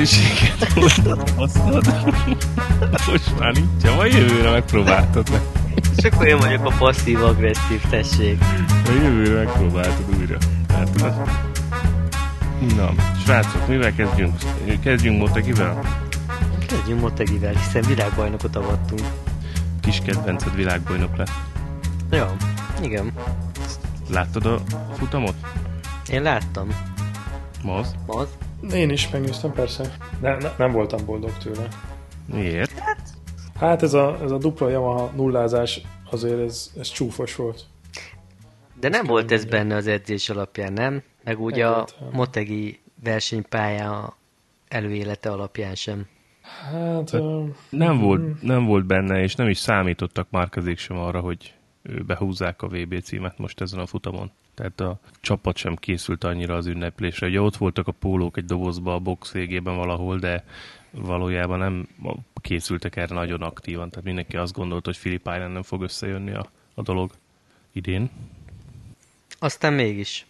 lehetőséget hoztad. Most már nincs, vagy jövőre megpróbáltad meg. És akkor én vagyok a passzív-agresszív, tessék. A jövőre megpróbáltad újra. Hát, Na, srácok, mivel kezdjünk? Kezdjünk Motegivel? Kezdjünk Motegivel, hiszen világbajnokot avattunk. Kis kedvenced világbajnok lett. Ja, igen. Láttad a futamot? Én láttam. Maz? Maz? Én is megnéztem, persze. De ne, nem voltam boldog tőle. Miért? Hát, Hát ez a, ez a dupla Yamaha nullázás azért ez, ez csúfos volt. de nem volt ez benne az edzés alapján, nem? Meg úgy a Egyáltalán. Motegi versenypálya előélete alapján sem. Hát... Hát, Nem volt, nem volt benne, és nem is számítottak Márkezék sem arra, hogy ő behúzzák a VB címet most ezen a futamon. Tehát a csapat sem készült annyira az ünneplésre. Ugye ott voltak a pólók egy dobozba a box végében valahol, de valójában nem készültek erre nagyon aktívan. Tehát mindenki azt gondolta, hogy Philip Island nem fog összejönni a, a dolog idén. Aztán mégis.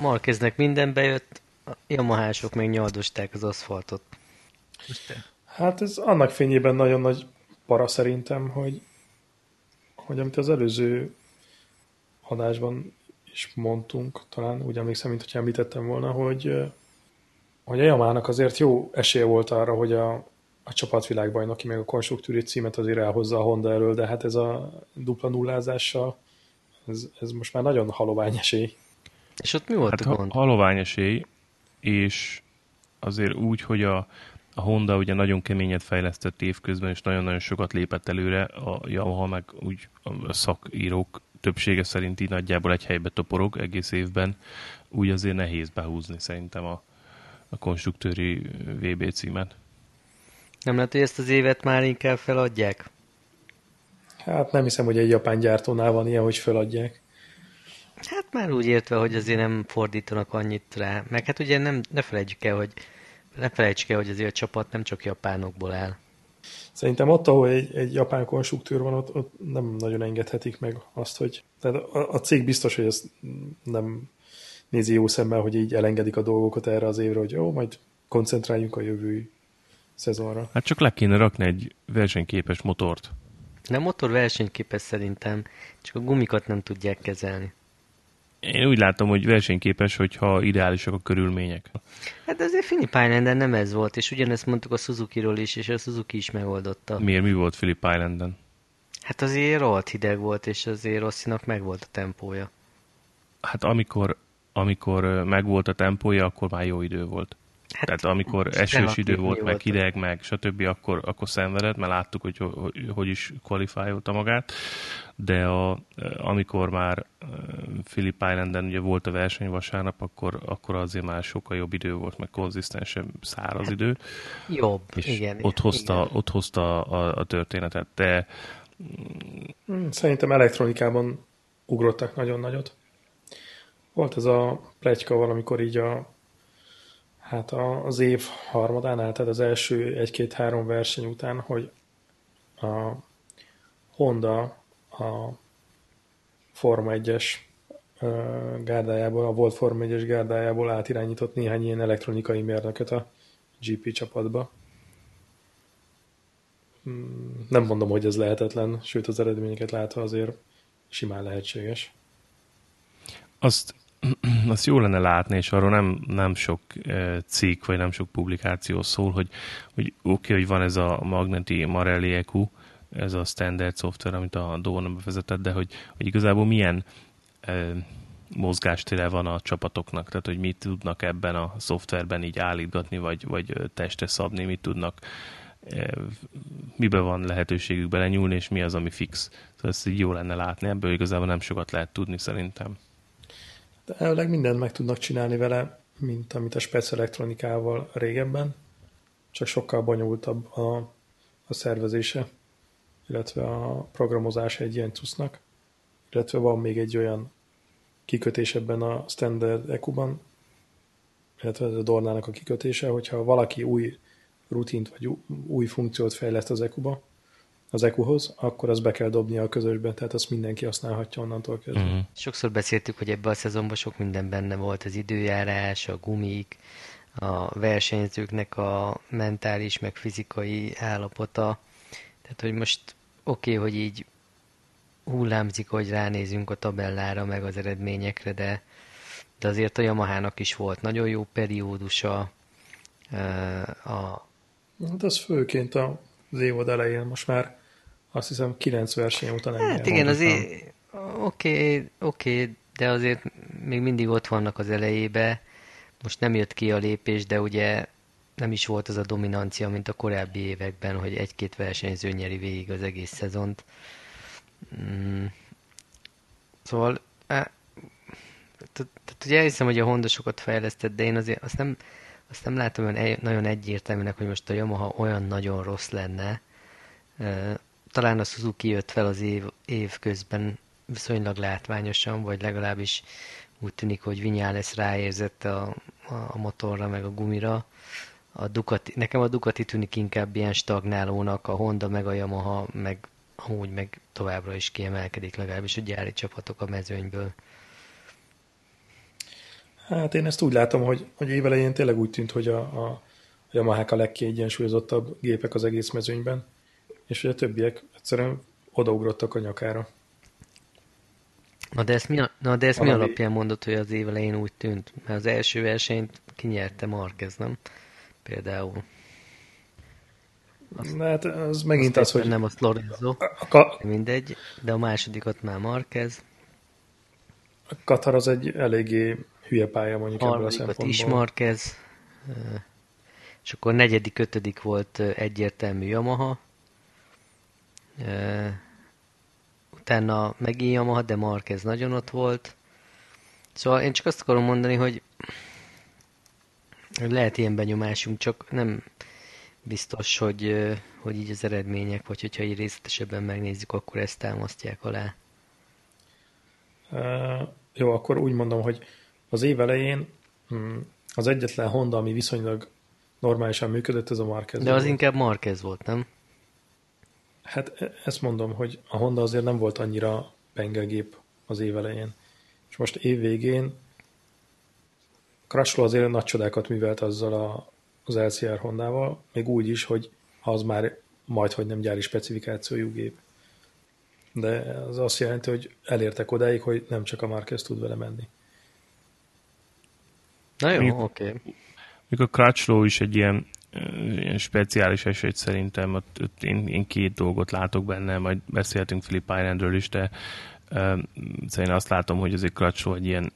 Markeznek minden bejött, a Yamahások meg nyaldosták az aszfaltot. Hát ez annak fényében nagyon nagy para szerintem, hogy, hogy amit az előző adásban is mondtunk, talán úgy emlékszem, mint hogy említettem volna, hogy, hogy a Yamának azért jó esélye volt arra, hogy a, a csapatvilágbajnoki meg a konstruktúri címet azért elhozza a Honda elől, de hát ez a dupla nullázással, ez, ez most már nagyon halovány esély. És ott mi volt Hát a gond? halovány esély, és azért úgy, hogy a, a Honda ugye nagyon keményet fejlesztett évközben, és nagyon-nagyon sokat lépett előre, a Yamaha meg úgy a szakírók többsége szerint így nagyjából egy helybe toporog egész évben, úgy azért nehéz behúzni szerintem a, a konstruktőri VB címet. Nem lehet, hogy ezt az évet már inkább feladják? Hát nem hiszem, hogy egy japán gyártónál van ilyen, hogy feladják. Hát már úgy értve, hogy azért nem fordítanak annyit rá. Meg hát ugye nem, ne felejtjük el, hogy ne felejtsük el, hogy azért a csapat nem csak japánokból áll. Szerintem ott, ahol egy, egy japán konstruktőr van, ott, ott nem nagyon engedhetik meg azt, hogy... Tehát a, a cég biztos, hogy ezt nem nézi jó szemmel, hogy így elengedik a dolgokat erre az évre, hogy jó, majd koncentráljunk a jövő szezonra. Hát csak le kéne rakni egy versenyképes motort. De a motor versenyképes szerintem, csak a gumikat nem tudják kezelni. Én úgy látom, hogy versenyképes, hogyha ideálisak a körülmények. Hát azért Philip Islanden nem ez volt, és ugyanezt mondtuk a Suzuki-ról is, és a Suzuki is megoldotta. Miért mi volt Philip Islanden? Hát azért rohadt hideg volt, és azért Rosszinak megvolt a tempója. Hát amikor, amikor ö, megvolt a tempója, akkor már jó idő volt. Hát, Tehát amikor esős idő volt, meg volt? hideg, meg stb., akkor, akkor szenvedett, mert láttuk, hogy hogy, hogy is kvalifikálta magát, de a, amikor már Philip Islanden ugye volt a verseny vasárnap, akkor, akkor azért már sokkal jobb idő volt, meg konzisztensebb száraz idő, Jobb, és igen. ott hozta, igen. ott hozta a, a történetet. De Hmm, Szerintem elektronikában ugrottak nagyon nagyot. Volt ez a pletyka valamikor így a hát a, az év harmadánál, tehát az első egy-két-három verseny után, hogy a Honda a Forma 1-es ö, gárdájából, a volt Forma 1-es gárdájából átirányított néhány ilyen elektronikai mérnököt a GP csapatba. Hmm, Nem mondom, hogy ez lehetetlen, sőt az eredményeket látva azért simán lehetséges. azt, azt jó lenne látni, és arról nem, nem sok eh, cikk, vagy nem sok publikáció szól, hogy, hogy oké, okay, hogy van ez a Magneti Marelli EQ, ez a standard szoftver, amit a Dóna bevezetett, de hogy, hogy igazából milyen eh, mozgástere van a csapatoknak, tehát hogy mit tudnak ebben a szoftverben így állítgatni, vagy, vagy ö, testre szabni, mit tudnak eh, mibe van lehetőségük belenyúlni, és mi az, ami fix. Szóval ezt így jó lenne látni, ebből igazából nem sokat lehet tudni szerintem. De elvileg mindent meg tudnak csinálni vele, mint amit a spec elektronikával régebben, csak sokkal bonyolultabb a, a szervezése, illetve a programozása egy ilyen cusznak, illetve van még egy olyan kikötés ebben a standard EQ-ban, illetve a Dornának a kikötése, hogyha valaki új rutint vagy új funkciót fejleszt az EQ-ba, az EQ-hoz, akkor az be kell dobnia a közösbe, tehát azt mindenki használhatja onnantól kezdve. Uh-huh. Sokszor beszéltük, hogy ebben a szezonban sok minden benne volt, az időjárás, a gumik, a versenyzőknek a mentális, meg fizikai állapota. Tehát, hogy most oké, okay, hogy így hullámzik, hogy ránézünk a tabellára, meg az eredményekre, de, de azért a Yamahának is volt nagyon jó periódusa. A... Hát az főként az évad elején most már azt hiszem kilenc verseny után Hát igen, azért oké, oké, de azért még mindig ott vannak az elejébe. Most nem jött ki a lépés, de ugye nem is volt az a dominancia, mint a korábbi években, hogy egy-két versenyző nyeri végig az egész szezont. Mm. Szóval, tehát ugye elhiszem, hogy a Honda sokat fejlesztett, de én azért azt nem, azt nem látom olyan nagyon egyértelműnek, hogy most a Yamaha olyan nagyon rossz lenne. Talán a Suzuki jött fel az év, év közben viszonylag látványosan, vagy legalábbis úgy tűnik, hogy Vinyales ráérzett a, a motorra, meg a gumira. A Ducati, nekem a Ducati tűnik inkább ilyen stagnálónak, a Honda, meg a Yamaha, meg amúgy meg továbbra is kiemelkedik legalábbis a gyári csapatok a mezőnyből. Hát én ezt úgy látom, hogy, hogy évelején tényleg úgy tűnt, hogy a, a, a Yamaha a legkiegyensúlyozottabb gépek az egész mezőnyben, és hogy a többiek egyszerűen odaugrottak a nyakára. Na de ezt mi, na de ezt mi alapján mondod, hogy az év elején úgy tűnt? Mert az első versenyt kinyerte Marquez, nem? Például. Azt, hát az megint az, hogy... Nem az Lorenzo, a, ka... mindegy, de a másodikat már Marquez. A Katar az egy eléggé hülye pálya mondjuk ebből a szempontból. is Marquez, és akkor negyedik, ötödik volt egyértelmű Yamaha, utána megint Yamaha, de Marquez nagyon ott volt. Szóval én csak azt akarom mondani, hogy lehet ilyen benyomásunk, csak nem biztos, hogy, hogy így az eredmények, vagy hogyha így részletesebben megnézzük, akkor ezt támasztják alá. Uh, jó, akkor úgy mondom, hogy az év elején hm, az egyetlen Honda, ami viszonylag normálisan működött, ez a Marquez. De az volt. inkább Marquez volt, nem? Hát e, ezt mondom, hogy a Honda azért nem volt annyira pengegép az év elején. És most év végén Crashlow azért nagy csodákat művelt azzal a, az LCR Hondával, még úgy is, hogy az már majd, hogy nem gyári specifikációjú gép. De az azt jelenti, hogy elértek odáig, hogy nem csak a Marquez tud vele menni. Na jó, oké. Okay. Mikor Crutchlow is egy ilyen ilyen speciális eset szerintem, ott, ott én, én két dolgot látok benne, majd beszéltünk Philip Islandről is, de uh, szerintem azt látom, hogy azért Crutchlow egy ilyen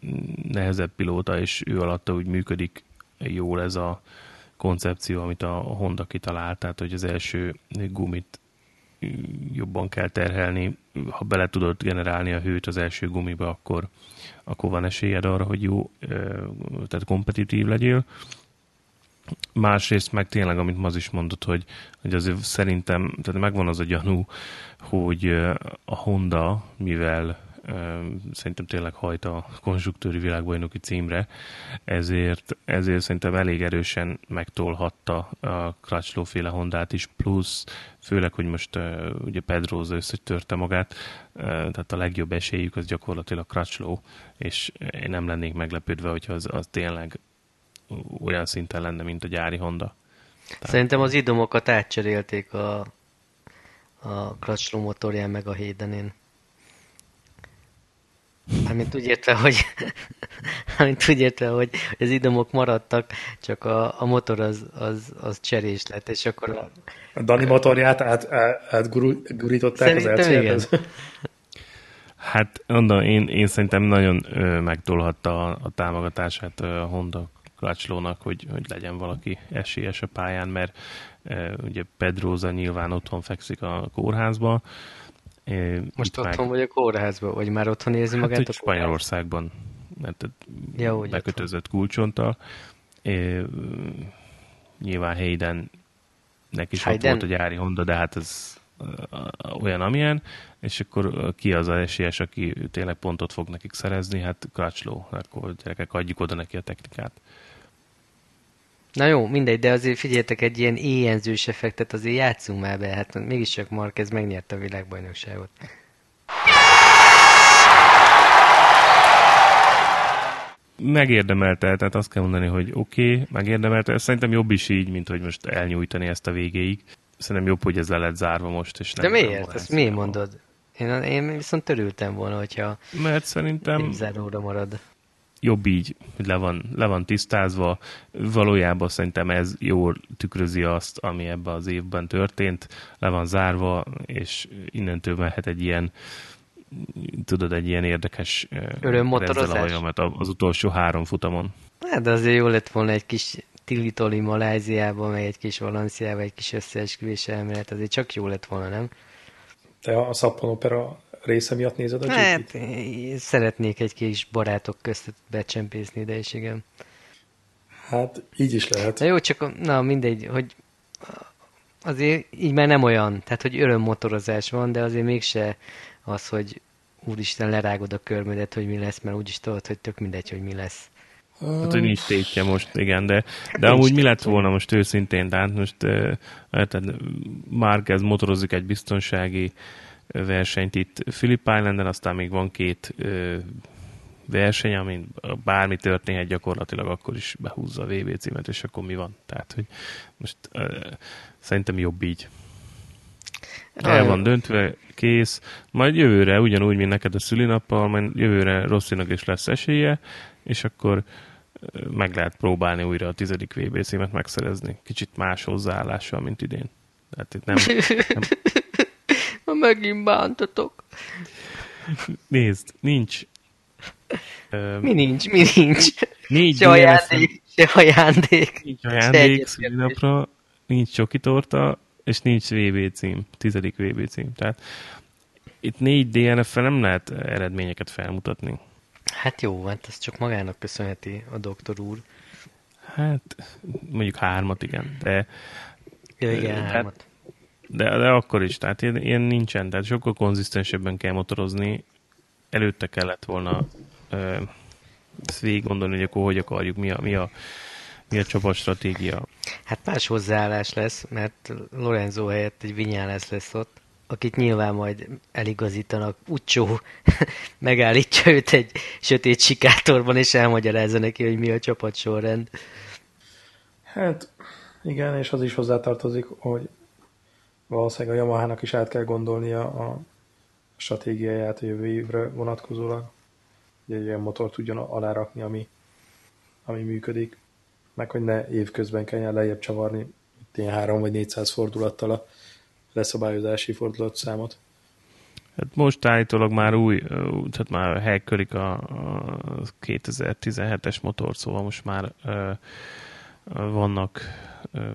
nehezebb pilóta, és ő alatta úgy működik jól ez a koncepció, amit a Honda kitalált, tehát hogy az első gumit jobban kell terhelni, ha bele tudod generálni a hőt az első gumiba, akkor, akkor van esélyed arra, hogy jó, tehát kompetitív legyél. Másrészt meg tényleg, amit Maz is mondott, hogy, hogy azért szerintem, tehát megvan az a gyanú, hogy a Honda, mivel szerintem tényleg hajt a konstruktőri világbajnoki címre, ezért, ezért szerintem elég erősen megtolhatta a Crutchlow féle Hondát is, plusz főleg, hogy most ugye Pedroza összetörte magát, tehát a legjobb esélyük az gyakorlatilag Crutchlow, és én nem lennék meglepődve, hogyha az, az tényleg olyan szinten lenne, mint a gyári Honda. Tehát... Szerintem az idomokat átcserélték a, a Crutchlow motorján meg a Haydenén. Amint úgy értve, hogy, amint úgy értve, hogy az idomok maradtak, csak a, a motor az, az, az cserés lett, és akkor a... A Dani motorját át, át, átgurították az elcélhez. Hát, mondom, én, én szerintem nagyon ö, megtolhatta a, a támogatását a Honda Crutchlónak, hogy, hogy legyen valaki esélyes a pályán, mert e, ugye Pedroza nyilván otthon fekszik a kórházba. Most otthon meg... vagy a kórházban, vagy már otthon érzi hát, magát a Spanyolországban, mert ja, bekötözött otthon. kulcsonttal. E, nyilván Hayden neki is Hayden? ott volt a gyári Honda, de hát ez olyan, amilyen, és akkor ki az a esélyes, aki tényleg pontot fog nekik szerezni, hát Crutchlow, akkor gyerekek, adjuk oda neki a technikát. Na jó, mindegy, de azért figyeljetek, egy ilyen éjjelzős effektet azért játszunk már be, hát mégiscsak Marquez megnyerte a világbajnokságot. megérdemelte, tehát azt kell mondani, hogy oké, okay, megérdemelte. Szerintem jobb is így, mint hogy most elnyújtani ezt a végéig. Szerintem jobb, hogy ez le lett zárva most. És nem De miért? Ezt miért mondod? Én, én viszont törültem volna, hogyha Mert szerintem záróra marad. Jobb így, hogy le van, le van tisztázva. Valójában szerintem ez jól tükrözi azt, ami ebben az évben történt. Le van zárva, és innentől mehet egy ilyen tudod, egy ilyen érdekes örömmotorozás az utolsó három futamon. Hát, de azért jó lett volna egy kis Tilitoli Maláziába, meg egy kis Valenciába, egy kis összeesküvés elmélet, azért csak jó lett volna, nem? Te a Szappan Opera része miatt nézed a Hát, szeretnék egy kis barátok közt becsempészni, de is igen. Hát, így is lehet. Na jó, csak na mindegy, hogy azért így már nem olyan, tehát hogy örömmotorozás van, de azért mégse az, hogy úristen lerágod a körmödet, hogy mi lesz, mert úgyis tudod, hogy tök mindegy, hogy mi lesz. Hát, hogy nincs tétje most, igen, de, hát de amúgy mi lett volna most őszintén, tehát most tehát Márquez motorozik egy biztonsági versenyt itt Philip Islanden, aztán még van két verseny, amin bármi történhet gyakorlatilag, akkor is behúzza a VB címet, és akkor mi van? Tehát, hogy most szerintem jobb így. El van döntve, kész. Majd jövőre, ugyanúgy, mint neked a szülinappal, majd jövőre Rosszinak is lesz esélye, és akkor meg lehet próbálni újra a tizedik VB címet megszerezni. Kicsit más hozzáállással, mint idén. Tehát itt nem... nem... Megint bántatok. Nézd, nincs. Mi nincs, mi nincs? Négy se ajándék, se ajándék. Nincs ajándék szülinapra, nincs csoki torta, és nincs VB cím, tizedik VB cím. Tehát itt négy DNF-fel nem lehet eredményeket felmutatni. Hát jó, hát ez csak magának köszönheti a doktor úr. Hát mondjuk hármat, igen, de... Ja, igen, de, hármat. De, de akkor is, tehát ilyen, ilyen nincsen, tehát sokkal konzisztensebben kell motorozni. Előtte kellett volna ö, ezt végig gondolni, hogy akkor hogy akarjuk, mi a, mi a, mi a csapatstratégia. Hát más hozzáállás lesz, mert Lorenzo helyett egy vinyálás lesz ott akit nyilván majd eligazítanak, Ucsó megállítja őt egy sötét sikátorban, és elmagyarázza neki, hogy mi a csapat sorrend. Hát igen, és az is hozzátartozik, hogy valószínűleg a Yamaha-nak is át kell gondolnia a stratégiáját a jövő évre vonatkozólag, hogy egy olyan motor tudjon alárakni, ami, ami működik, meg hogy ne évközben kelljen lejjebb csavarni ilyen 3 vagy 400 fordulattal a leszabályozási fordulatszámot. Hát most állítólag már új, tehát már hekkörik a, a 2017-es motor, szóval most már ö, vannak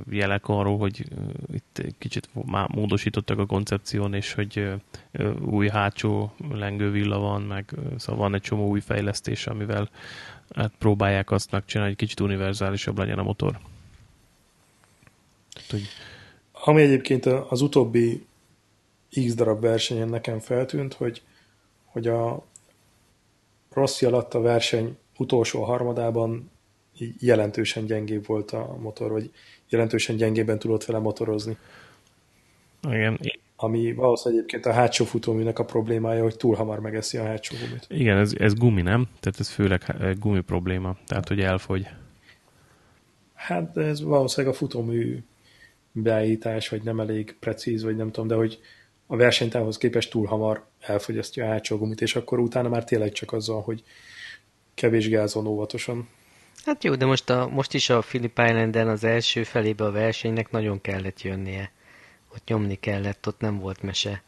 jelek arról, hogy itt kicsit már módosítottak a koncepción, és hogy új hátsó lengővilla van, meg szóval van egy csomó új fejlesztés, amivel hát próbálják azt megcsinálni, hogy kicsit univerzálisabb legyen a motor. Ami egyébként az utóbbi X darab versenyen nekem feltűnt, hogy, hogy a Rossi alatt a verseny utolsó harmadában jelentősen gyengébb volt a motor, vagy jelentősen gyengébben tudott vele motorozni. Igen. Ami valószínűleg egyébként a hátsó futóműnek a problémája, hogy túl hamar megeszi a hátsó gumit. Igen, ez, ez gumi, nem? Tehát ez főleg gumi probléma, tehát hogy elfogy. Hát ez valószínűleg a futómű beállítás, vagy nem elég precíz, vagy nem tudom, de hogy a versenytávhoz képest túl hamar elfogyasztja a hátsó gumit, és akkor utána már tényleg csak azzal, hogy kevés gázon óvatosan. Hát jó, de most, a, most is a Philip Islanden az első felébe a versenynek nagyon kellett jönnie. Ott nyomni kellett, ott nem volt mese.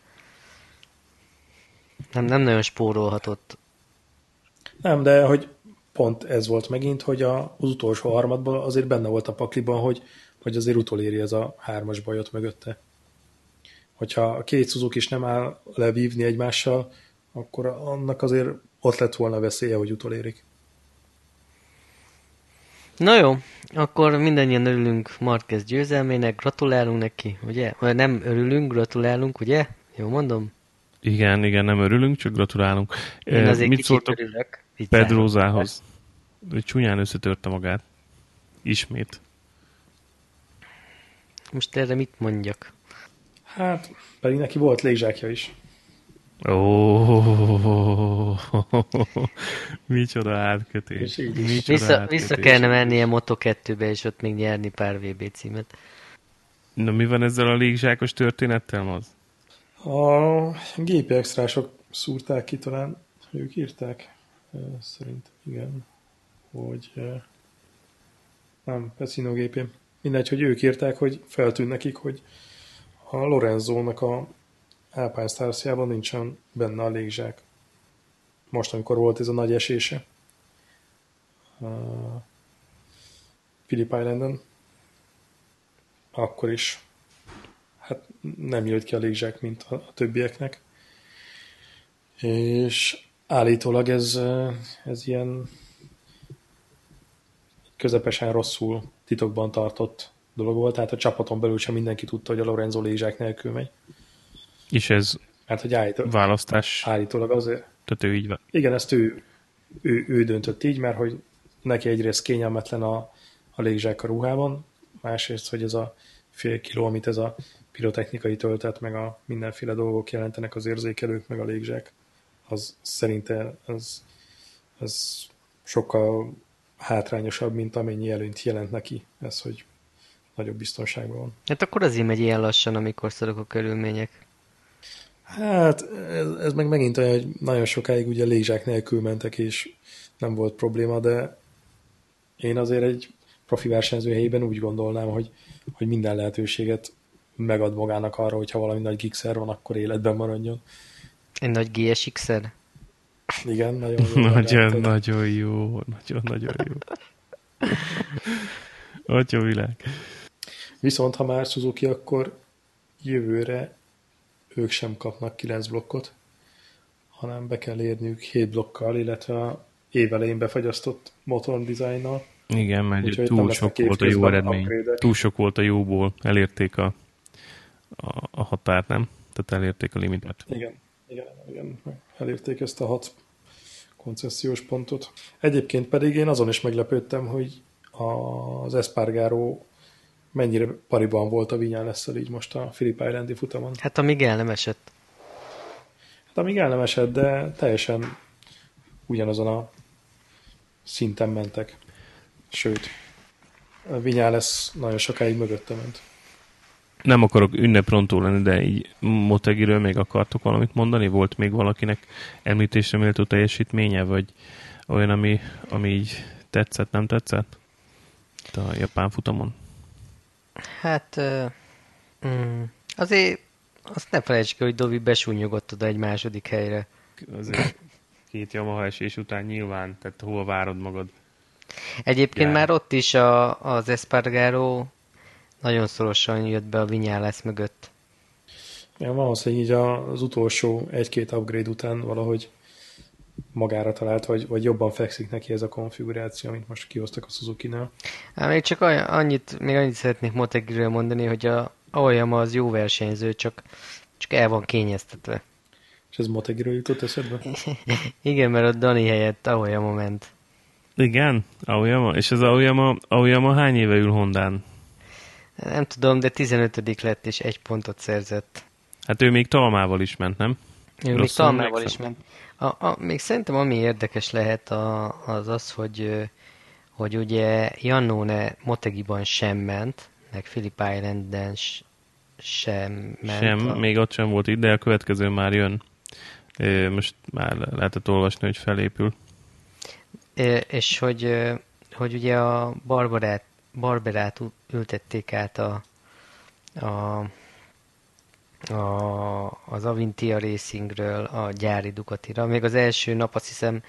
Nem, nem nagyon spórolhatott. Nem, de hogy pont ez volt megint, hogy a, az utolsó harmadban azért benne volt a pakliban, hogy hogy azért utoléri ez a hármas bajot mögötte. Hogyha a két Suzuki is nem áll levívni egymással, akkor annak azért ott lett volna veszélye, hogy utolérik. Na jó, akkor mindannyian örülünk Marquez győzelmének, gratulálunk neki, ugye? Nem örülünk, gratulálunk, ugye? Jó mondom? Igen, igen, nem örülünk, csak gratulálunk. Én azért Mit szóltok örülök, Pedrózához? Csúnyán összetörte magát. Ismét. Most erre mit mondjak? Hát, pedig neki volt légzsákja is. Ó, micsoda átkötés. Micsoda Vissza, átkötés. vissza kellene menni a Moto2-be, és ott még nyerni pár VB címet. Na mi van ezzel a légzsákos történettel, az? A gépi extrások szúrták ki talán, ők írták, ö, szerintem igen, hogy nem, Pecino gépén. Mindegy, hogy ők írták, hogy feltűnt nekik, hogy a Lorenzónak a Alpine Stars-jában nincsen benne a légzsák. Most, amikor volt ez a nagy esése. A Phillip Islanden. Akkor is hát nem jött ki a légzsák, mint a, a többieknek. És állítólag ez, ez ilyen közepesen rosszul titokban tartott dolog volt, tehát a csapaton belül sem mindenki tudta, hogy a Lorenzo légzsák nélkül megy. És ez Hát, hogy állítólag, választás, állítólag azért, tehát ő így van. igen, ezt ő, ő, ő döntött így, mert hogy neki egyrészt kényelmetlen a, a légzsák a ruhában, másrészt, hogy ez a fél kiló, amit ez a pirotechnikai töltet, meg a mindenféle dolgok jelentenek az érzékelők, meg a légzsák, az szerinte az, az sokkal hátrányosabb, mint amennyi előnyt jelent neki ez, hogy nagyobb biztonságban van. Hát akkor azért megy ilyen lassan, amikor szorok a körülmények. Hát ez, ez meg megint olyan, hogy nagyon sokáig ugye légzsák nélkül mentek, és nem volt probléma, de én azért egy profi versenyző helyében úgy gondolnám, hogy, hogy minden lehetőséget megad magának arra, hogyha valami nagy gigszer van, akkor életben maradjon. Egy nagy GSX-er? Igen, nagyon jó. Nagyon, nagyon jó, nagyon, nagyon jó. Atya világ. Viszont ha már Suzuki, akkor jövőre ők sem kapnak 9 blokkot, hanem be kell érniük 7 blokkal, illetve a év elején befagyasztott motor dizájnnal. Igen, mert Úgyhogy túl sok volt a jó eredmény. upgrade-ek. Túl sok volt a jóból, elérték a, a, a határt, nem? Tehát elérték a limitet. Igen, igen, igen, elérték ezt a hat koncesziós pontot. Egyébként pedig én azon is meglepődtem, hogy az Espargaro mennyire pariban volt a vinyales így most a Philip Islandi futamon. Hát amíg el nem esett. Hát amíg el nem esett, de teljesen ugyanazon a szinten mentek. Sőt, a Vinyales nagyon sokáig mögötte ment. Nem akarok ünneprontó lenni, de így Motegiről még akartok valamit mondani? Volt még valakinek említésre méltó teljesítménye, vagy olyan, ami, ami így tetszett, nem tetszett? Itt a japán futamon? Hát uh, mm, azért azt ne felejtsd ki, hogy Dovi besúnyogott oda egy második helyre. Azért két Yamaha esés után nyilván, tehát hol várod magad? Egyébként Jár. már ott is a, az Espargaro nagyon szorosan jött be a Vinyales mögött. Ja, valószínűleg így a- az utolsó egy-két upgrade után valahogy magára talált, vagy, vagy jobban fekszik neki ez a konfiguráció, amit most kihoztak a Suzuki-nál. Hát még csak annyit, még annyit szeretnék Motegiről mondani, hogy a Aoyama az jó versenyző, csak, csak el van kényeztetve. És ez Motegiről jutott eszedbe? Igen, mert a Dani helyett Aoyama ment. Igen, Aoyama. És az Aoyama, Aoyama hány éve ül Hondán? Nem tudom, de 15 lett és egy pontot szerzett. Hát ő még Talmával is ment, nem? Ő még Talmával is ment. A, a, még szerintem ami érdekes lehet a, az az, hogy, hogy ugye Jannone Motegiban sem ment, meg Philip Islanden sem ment. Sem, a, még ott sem volt itt, de a következő már jön. Most már lehetett olvasni, hogy felépül. És hogy, hogy ugye a Barbarát, Barberát ü- ültették át a, a, a, az Avintia Racingről a gyári Ducatira. Még az első nap azt hiszem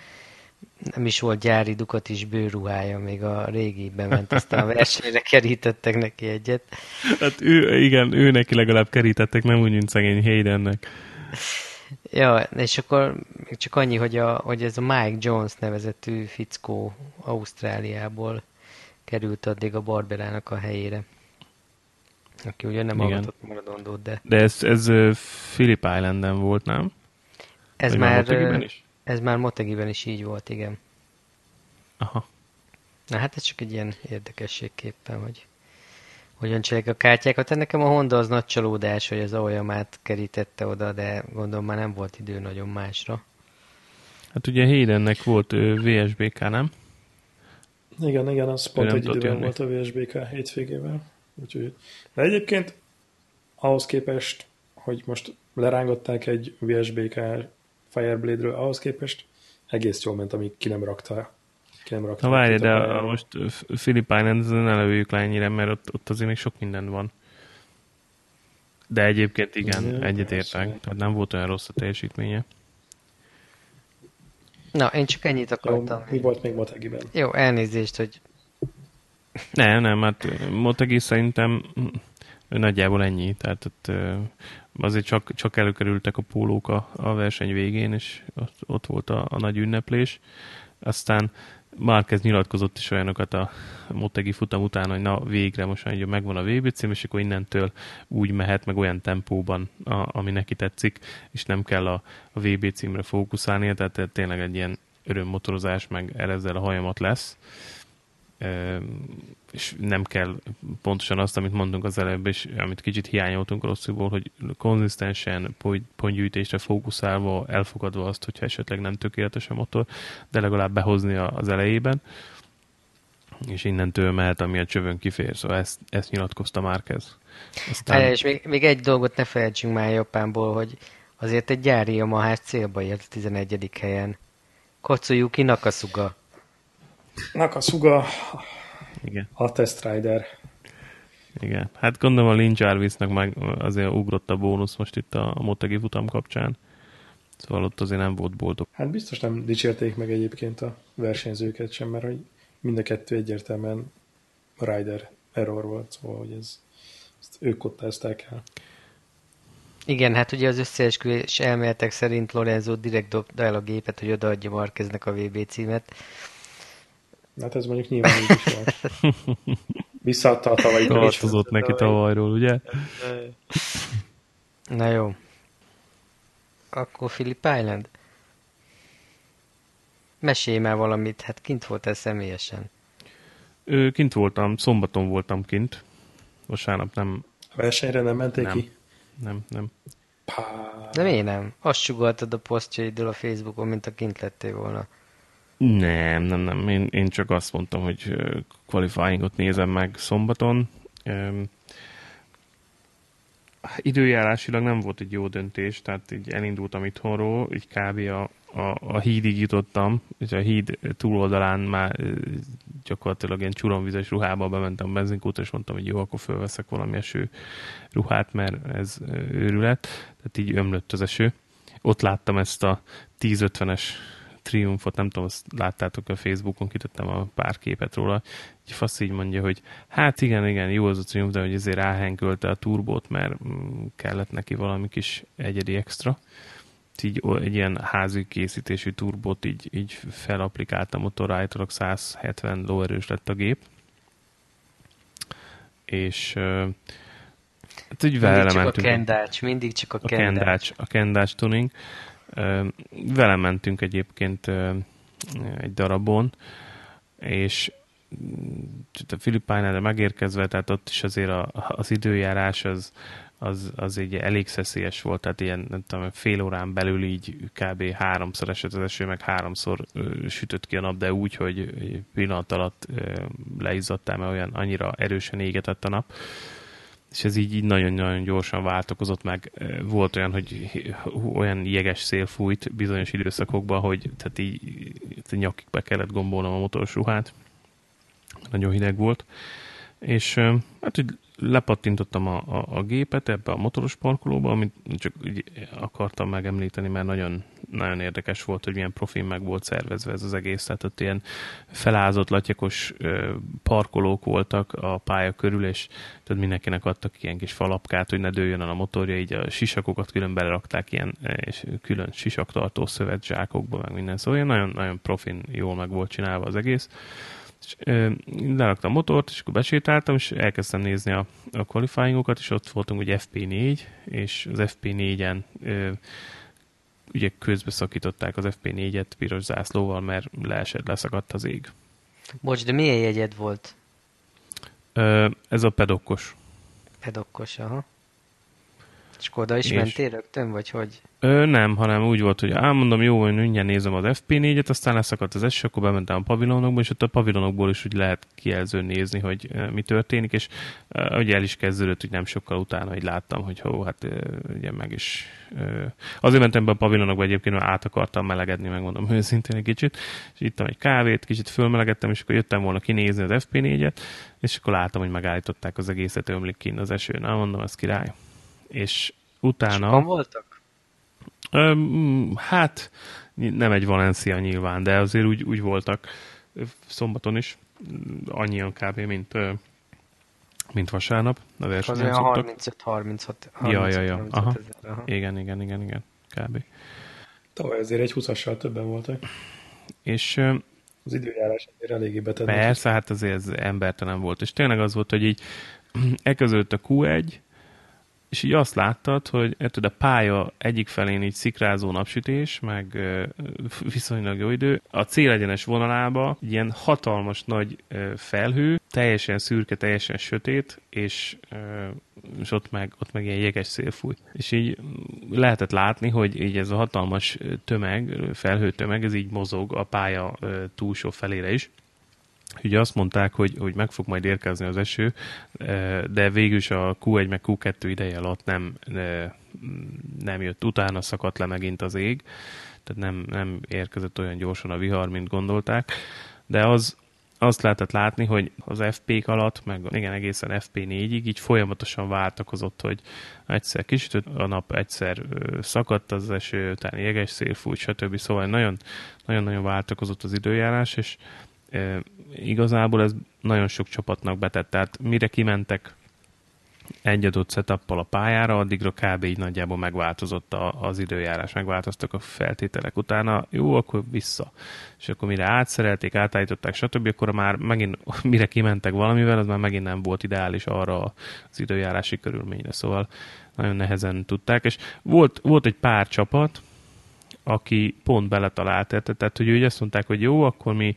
nem is volt gyári Ducatis bőruhája, még a régi bement, aztán a versenyre kerítettek neki egyet. Hát ő, igen, ő neki legalább kerítettek, nem úgy, mint szegény Haydennek. Ja, és akkor még csak annyi, hogy, a, hogy ez a Mike Jones nevezetű fickó Ausztráliából került addig a Barberának a helyére. Aki ugye nem Igen. hallgatott maradondót, de De ez, ez ö, Phillip Islanden volt, nem? ez Vagy már, Motegiben ö, is? ez már Motegiben is így volt, igen. Aha. Na hát ez csak egy ilyen érdekességképpen, hogy, hogyan csinálják a kártyákat. Hát nekem a Honda az nagy csalódás, hogy az Aoyamát kerítette oda, de gondolom már nem volt idő nagyon másra. Hát ugye Haydennek volt VSBK, nem? Igen, igen, az pont egy időben jönni. volt a VSBK hétvégével. Úgyhogy, de egyébként ahhoz képest, hogy most lerángották egy VSBK Fireblade-ről, ahhoz képest egész jól ment, amíg ki nem rakta. Ki nem rakta Na várj, de a, most Philip Island ne lövőjük le ennyire, mert ott, ott azért még sok minden van. De egyébként igen, egyetértek. Tehát nem volt olyan rossz a teljesítménye. Na, én csak ennyit akartam. Jó, mi volt még Motegiben? Jó, elnézést, hogy... Nem, nem, hát Motegi szerintem nagyjából ennyi. Tehát ott, azért csak, csak előkerültek a pólók a, a verseny végén, és ott, ott volt a, a nagy ünneplés. Aztán Márquez nyilatkozott is olyanokat a Motegi futam után, hogy na végre most már megvan a VB cím, és akkor innentől úgy mehet, meg olyan tempóban, a, ami neki tetszik, és nem kell a, a VB címre fókuszálnia, tehát tényleg egy ilyen örömmotorozás, meg ezzel a hajamat lesz és nem kell pontosan azt, amit mondtunk az előbb, és amit kicsit hiányoltunk rosszul, hogy konzisztensen, pontgyűjtésre fókuszálva, elfogadva azt, hogyha esetleg nem tökéletes a motor, de legalább behozni az elejében, és innentől mehet, ami a csövön kifér. Szóval ezt, ezt nyilatkozta Márquez. Aztán... És még, még egy dolgot ne felejtsünk már Japánból, hogy azért egy gyári Yamaha célba ért a 11. helyen. Kotsuyuki Nakasuga. Nakasuga igen. A Test Rider. Igen. Hát gondolom a Lynn Jarvisnak meg azért ugrott a bónusz most itt a Motegi futam kapcsán. Szóval ott azért nem volt boldog. Hát biztos nem dicsérték meg egyébként a versenyzőket sem, mert hogy mind a kettő egyértelműen Rider error volt, szóval hogy ez, ezt ők kottázták el. Igen, hát ugye az összeesküvés elméletek szerint Lorenzo direkt dobta el a gépet, hogy odaadja Marqueznek a VB címet. Hát ez mondjuk nyilván így is volt. Visszaadta a tavalyi Tartozott neki tavalyról, ugye? Na jó. Akkor Philip Island? Mesélj már valamit, hát kint voltál személyesen. Ő, kint voltam, szombaton voltam kint. Vasárnap nem... A versenyre nem menték nem. ki? Nem, nem. Pá. De miért nem? Azt sugaltad a posztjaidől a Facebookon, mint a kint lettél volna. Nem, nem, nem. Én, én csak azt mondtam, hogy qualifyingot nézem meg szombaton. időjárásilag nem volt egy jó döntés, tehát így elindultam itthonról, így kb. a, a, a hídig jutottam, és a híd túloldalán már gyakorlatilag ilyen csuromvizes ruhába bementem a benzinkútra, és mondtam, hogy jó, akkor fölveszek valami eső ruhát, mert ez őrület. Tehát így ömlött az eső. Ott láttam ezt a 1050-es triumfot, nem tudom, azt láttátok a Facebookon, kitettem a pár képet róla, egy fasz így mondja, hogy hát igen, igen, jó az a triumf, de hogy azért ráhenkölte a turbót, mert mm, kellett neki valami kis egyedi extra. Így egy ilyen házi készítésű turbót így, így felaplikáltam motorra, állítólag 170 lóerős lett a gép. És hát úgy vele csak mentünk. a kendács, mindig csak a, a kendács. A kendács tuning. Vele mentünk egyébként egy darabon, és a Filippájnál megérkezve, tehát ott is azért a, az időjárás az, az, az egy elég szeszélyes volt, tehát ilyen nem tudom, fél órán belül így kb. háromszor esett az eső, meg háromszor ö, sütött ki a nap, de úgy, hogy pillanat alatt ö, leizzadtál, mert olyan annyira erősen égetett a nap és ez így, így nagyon-nagyon gyorsan változott meg. Volt olyan, hogy olyan jeges szél fújt bizonyos időszakokban, hogy tehát így nyakig be kellett gombolnom a motoros ruhát. Nagyon hideg volt. És hát úgy lepattintottam a, a, a gépet ebbe a motoros parkolóba, amit csak úgy akartam megemlíteni, mert nagyon, nagyon érdekes volt, hogy milyen profil meg volt szervezve ez az egész. Tehát ott ilyen felázott, latyakos parkolók voltak a pálya körül, és tudod, mindenkinek adtak ilyen kis falapkát, hogy ne dőljön el a motorja, így a sisakokat külön belerakták ilyen és külön sisaktartó szövet zsákokba, meg minden. Szóval nagyon, nagyon profin jól meg volt csinálva az egész és leraktam a motort, és akkor besétáltam, és elkezdtem nézni a, a qualifyingokat, és ott voltunk hogy FP4, és az FP4-en ö, ugye közbe szakították az FP4-et piros zászlóval, mert leesett, leszakadt az ég. Bocs, de milyen jegyed volt? Ö, ez a pedokkos. Pedokkos, aha. És akkor oda is És- mentél rögtön, vagy hogy? Ö, nem, hanem úgy volt, hogy elmondom, jó, hogy mindjárt nézem az FP4-et, aztán leszakadt az eső, akkor bementem a pavilonokba, és ott a pavilonokból is úgy lehet kijelzőn nézni, hogy mi történik, és ugye el is kezdődött, hogy nem sokkal utána, hogy láttam, hogy hó, hát ugye meg is... Azért mentem be a pavilonokba egyébként, mert át akartam melegedni, megmondom őszintén egy kicsit, és ittam egy kávét, kicsit fölmelegedtem, és akkor jöttem volna kinézni az FP4-et, és akkor láttam, hogy megállították az egészet, ömlik kint az esőn. Na, mondom, ez király. És utána... Sokan voltak? Öm, hát nem egy Valencia nyilván, de azért úgy, úgy voltak szombaton is, annyian kb. mint, mint vasárnap. A Az versenyen szoktak. 35-36 Ja, ja, ja. Aha. ezer. Aha. Igen, igen, igen, igen, kb. Tavaly azért egy 20-assal többen voltak. És Az időjárás azért eléggé betett. persze, hát azért ez embertelen volt. És tényleg az volt, hogy így elkezdődött a Q1, és így azt láttad, hogy érted, a pálya egyik felén így szikrázó napsütés, meg viszonylag jó idő. A célegyenes vonalába egy ilyen hatalmas nagy felhő, teljesen szürke, teljesen sötét, és, és ott, meg, ott meg ilyen jeges szél fúj. És így lehetett látni, hogy így ez a hatalmas tömeg, ö, felhőtömeg, ez így mozog a pálya túlsó felére is. Ugye azt mondták, hogy, hogy meg fog majd érkezni az eső, eh, de végül is a Q1 meg Q2 ideje alatt nem, eh, nem jött. Utána szakadt le megint az ég, tehát nem, nem érkezett olyan gyorsan a vihar, mint gondolták. De az, azt lehetett látni, hogy az FP-k alatt, meg igen, egészen FP4-ig így folyamatosan váltakozott, hogy egyszer kisütött a nap, egyszer szakadt az eső, utána jeges szél fújt, stb. Szóval nagyon, nagyon-nagyon váltakozott az időjárás, és igazából ez nagyon sok csapatnak betett. Tehát mire kimentek egy adott setuppal a pályára, addigra kb. így nagyjából megváltozott a, az időjárás, megváltoztak a feltételek. Utána jó, akkor vissza. És akkor mire átszerelték, átállították, stb., akkor már megint, mire kimentek valamivel, az már megint nem volt ideális arra az időjárási körülményre. Szóval nagyon nehezen tudták, és volt, volt egy pár csapat, aki pont beletalált, tehát hogy úgy azt mondták, hogy jó, akkor mi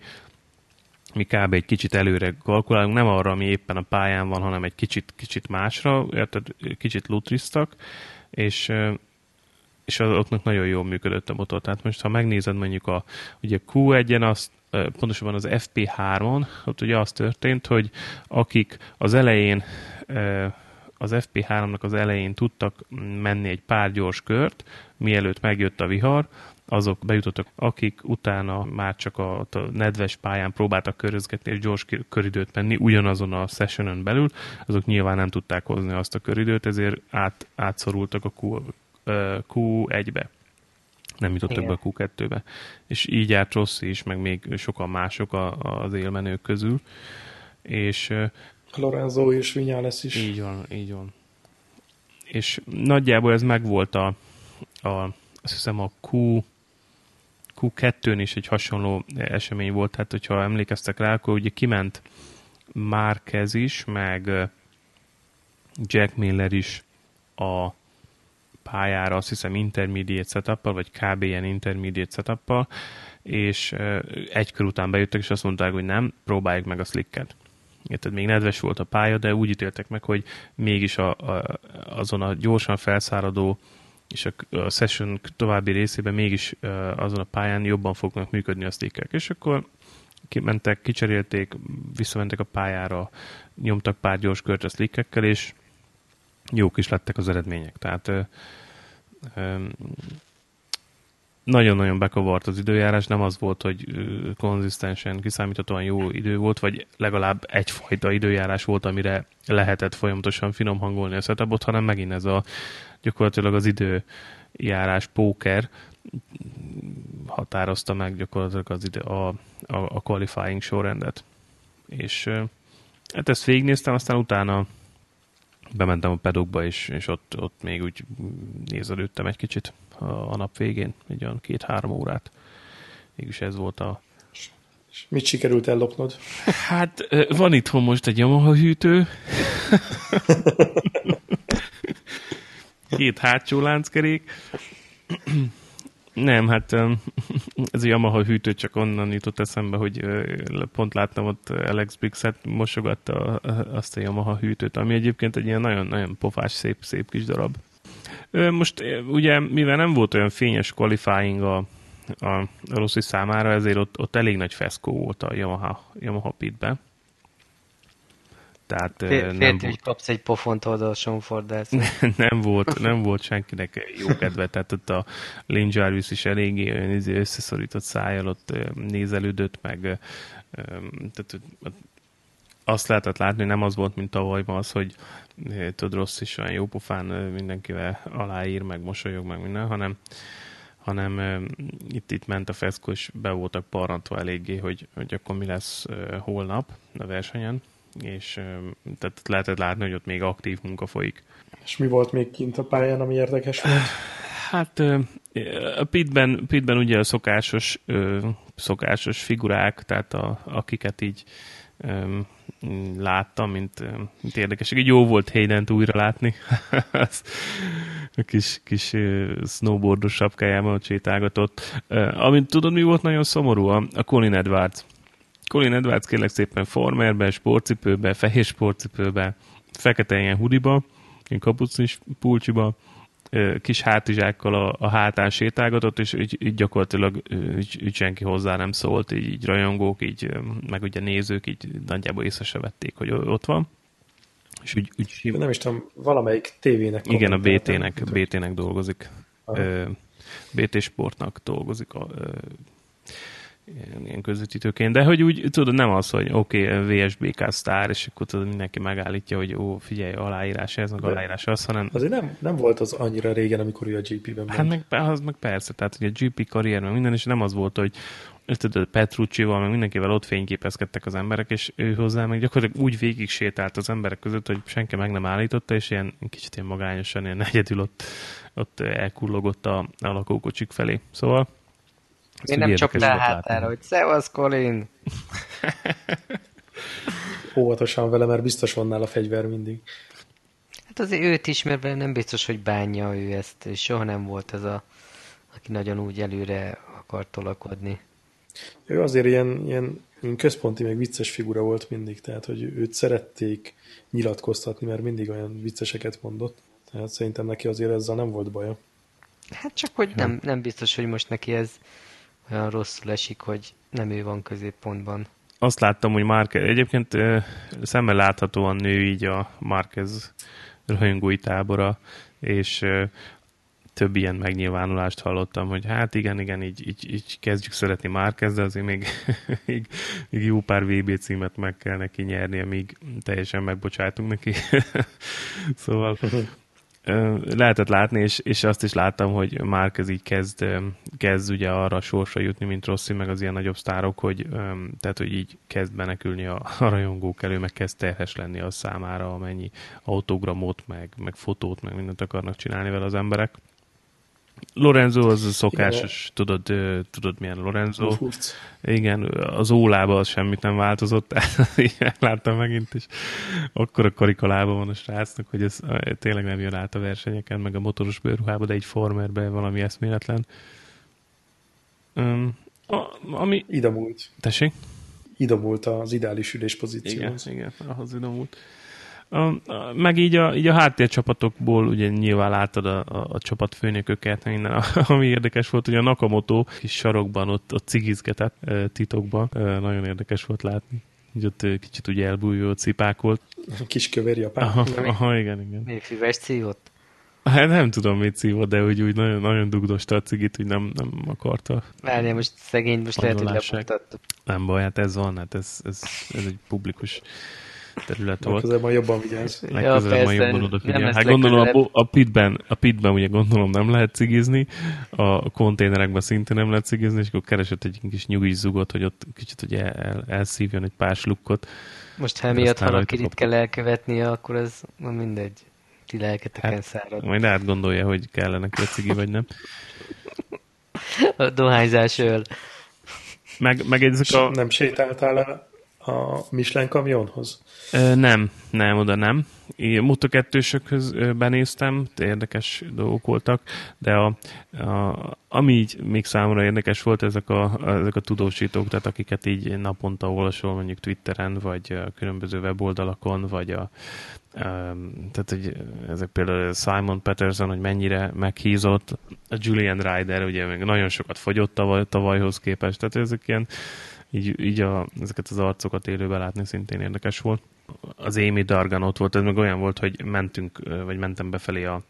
mi kb. egy kicsit előre kalkulálunk, nem arra, ami éppen a pályán van, hanem egy kicsit, kicsit másra, érted, kicsit lutriztak, és, és azoknak nagyon jól működött a motor. Tehát most, ha megnézed mondjuk a ugye Q1-en, azt, pontosabban az FP3-on, ott ugye az történt, hogy akik az elején az FP3-nak az elején tudtak menni egy pár gyors kört, mielőtt megjött a vihar, azok bejutottak, akik utána már csak a, a nedves pályán próbáltak körözgetni és gyors köridőt menni ugyanazon a sessionon belül, azok nyilván nem tudták hozni azt a köridőt, ezért át, átszorultak a Q, ö, Q1-be. Nem jutottak Igen. be a Q2-be. És így járt Rossi is, meg még sokan mások a, az élmenők közül. És Lorenzo és Vinyales is. így van, így van. És nagyjából ez megvolt a, a azt hiszem a Q, Q2-n is egy hasonló esemény volt, tehát hogyha emlékeztek rá, akkor ugye kiment Márquez is, meg Jack Miller is a pályára, azt hiszem intermediate setup vagy kb. ilyen intermediate setup és egy kör után bejöttek, és azt mondták, hogy nem, próbáljuk meg a slicket. Érted, még nedves volt a pálya, de úgy ítéltek meg, hogy mégis a, a, azon a gyorsan felszáradó és a, a session további részében mégis azon a pályán jobban fognak működni a stickek. És akkor kimentek, kicserélték, visszamentek a pályára, nyomtak pár gyors kört a slickekkel, és jók is lettek az eredmények. Tehát nagyon-nagyon bekavart az időjárás, nem az volt, hogy konzisztensen, kiszámíthatóan jó idő volt, vagy legalább egyfajta időjárás volt, amire lehetett folyamatosan finom hangolni a setupot, hanem megint ez a gyakorlatilag az időjárás póker határozta meg gyakorlatilag az ide, a, a, a qualifying sorrendet. És hát ezt végignéztem, aztán utána bementem a pedokba, és, és ott, ott még úgy nézelődtem egy kicsit a, a nap végén, egy olyan két-három órát. Mégis ez volt a... És mit sikerült ellopnod? Hát van itthon most egy Yamaha hűtő, két hátsó lánckerék, Nem, hát ez a Yamaha hűtő csak onnan jutott eszembe, hogy pont láttam ott Alex Bixet mosogatta azt a Yamaha hűtőt, ami egyébként egy ilyen nagyon-nagyon pofás, szép, szép kis darab. Most ugye, mivel nem volt olyan fényes qualifying a, a Rossi számára, ezért ott, ott elég nagy feszkó volt a Yamaha, Yamaha pitbe. Tehát Fél, nem volt... hogy kapsz egy pofont oda a Sean nem, volt, nem volt senkinek jó kedve, tehát ott a Lane Jarvis is eléggé összeszorított szájjal ott nézelődött, meg tehát azt lehetett látni, hogy nem az volt, mint tavaly az, hogy tudod, rossz is olyan jópofán mindenkivel aláír, meg mosolyog, meg minden, hanem, hanem itt, itt ment a feszkó, és be voltak parrantva eléggé, hogy, hogy akkor mi lesz holnap a versenyen, és tehát lehetett látni, hogy ott még aktív munka folyik. És mi volt még kint a pályán, ami érdekes volt? Hát a pitben, pitben ugye a szokásos, szokásos figurák, tehát a, akiket így láttam, mint, mint érdekes. Így jó volt hayden újra látni. a kis, kis snowboardos sapkájában ott sétálgatott. Amint tudod, mi volt nagyon szomorú? A Colin Edwards. Colin Edwards kérlek szépen formerbe, sportcipőbe, fehér sportcipőbe, fekete ilyen hudiba, ilyen kapucnis pulcsiba, kis hátizsákkal a, a hátán sétálgatott, és így, így gyakorlatilag így, így senki hozzá nem szólt, így, így rajongók, így, meg ugye nézők így nagyjából észre se vették, hogy ott van. És úgy, úgy, nem is tudom, valamelyik tévének. Igen, a BT-nek, BT-nek dolgozik. Aha. BT Sportnak dolgozik a ilyen, ilyen közvetítőként, de hogy úgy tudod, nem az, hogy oké, okay, VSBK sztár, és akkor tudod, mindenki megállítja, hogy ó, figyelj, aláírás ez, meg aláírás az, hanem... Azért nem, nem volt az annyira régen, amikor ő a GP-ben Hát meg, az meg persze, tehát hogy a GP karrier, meg minden, és nem az volt, hogy tudod, Petrucci-val, meg mindenkivel ott fényképezkedtek az emberek, és ő hozzá meg gyakorlatilag úgy végig sétált az emberek között, hogy senki meg nem állította, és ilyen kicsit ilyen magányosan, ilyen egyedül ott, ott elkullogott a, a lakókocsik felé. Szóval én nem csaptál hátára, hogy szevasz, Colin! Óvatosan vele, mert biztos van nála fegyver mindig. Hát azért őt ismerve nem biztos, hogy bánja ő ezt, soha nem volt az a, aki nagyon úgy előre akart tolakodni. Ő azért ilyen, ilyen, ilyen központi, meg vicces figura volt mindig, tehát hogy őt szerették nyilatkoztatni, mert mindig olyan vicceseket mondott. Tehát szerintem neki azért ezzel nem volt baja. Hát csak, hogy nem, nem biztos, hogy most neki ez olyan rosszul esik, hogy nem ő van középpontban. Azt láttam, hogy Márquez, egyébként szemmel láthatóan nő így a Márquez rajongói tábora, és több ilyen megnyilvánulást hallottam, hogy hát igen, igen, így, így, így kezdjük szeretni Márquez, de azért még, még, még jó pár VB címet meg kell neki nyernie, míg teljesen megbocsátunk neki. szóval lehetett látni, és, és azt is láttam, hogy már ez így kezd, kezd ugye arra a sorsra jutni, mint Rossi, meg az ilyen nagyobb sztárok, hogy, tehát, hogy így kezd menekülni a, a rajongók elő, meg kezd terhes lenni a számára, amennyi autogramot, meg, meg fotót, meg mindent akarnak csinálni vele az emberek. Lorenzo az szokásos, Igen. tudod, tudod milyen Lorenzo. Furc. Igen, az ólába az semmit nem változott, láttam megint is. Akkor a karikalában van a srácnak, hogy ez tényleg nem jön át a versenyeken, meg a motoros bőrruhába, de egy formerbe valami eszméletlen. Um, a, ami... Idomult. Tessék? Idomult az ideális ülés pozíció. Igen, igen, ahhoz idomult. A, meg így a, így a háttércsapatokból ugye nyilván láttad a, a, a csapatfőnököket, minden, ami érdekes volt, hogy a Nakamoto kis sarokban ott, ott cigizgetett titokban. Nagyon érdekes volt látni. Így ott kicsit ugye elbújó cipákolt. Kis kövér japán. Aha, aha, igen, igen. Még füves szívott? Hát nem tudom, mit szívott, de úgy, úgy nagyon, nagyon dugdosta a cigit, hogy nem, nem akarta. Várjál, most szegény, most lehet, hogy Nem baj, hát ez van, hát ez, ez, ez egy publikus terület volt. Legközelebb jobban vigyázz. Legközelebb ja, jobban odafigyel. Hát gondolom a, a, pitben, a pitben ugye gondolom nem lehet cigizni, a konténerekben szintén nem lehet cigizni, és akkor keresett egy kis nyugis zugot, hogy ott kicsit ugye el, elszívjon egy pár slukkot. Most ha emiatt valakirit kell elkövetnie, akkor ez mindegy. Ti lelketeken hát, szárad. Majd átgondolja, hogy kellene a cigi, vagy nem. A dohányzás öl. Meg, meg ezek a... Nem sétáltál el a Michelin kamionhoz? Ö, nem, nem, oda nem. Moto 2 benéztem, érdekes dolgok voltak, de a, a, ami így még számomra érdekes volt, ezek a, ezek a tudósítók, tehát akiket így naponta olvasol mondjuk Twitteren, vagy különböző weboldalakon, vagy a, tehát hogy ezek például Simon Peterson, hogy mennyire meghízott, a Julian Ryder ugye még nagyon sokat fogyott tavaly, tavalyhoz képest, tehát ezek ilyen így, így a, ezeket az arcokat élőben látni szintén érdekes volt. Az Amy Dargan ott volt, ez meg olyan volt, hogy mentünk, vagy mentem befelé a,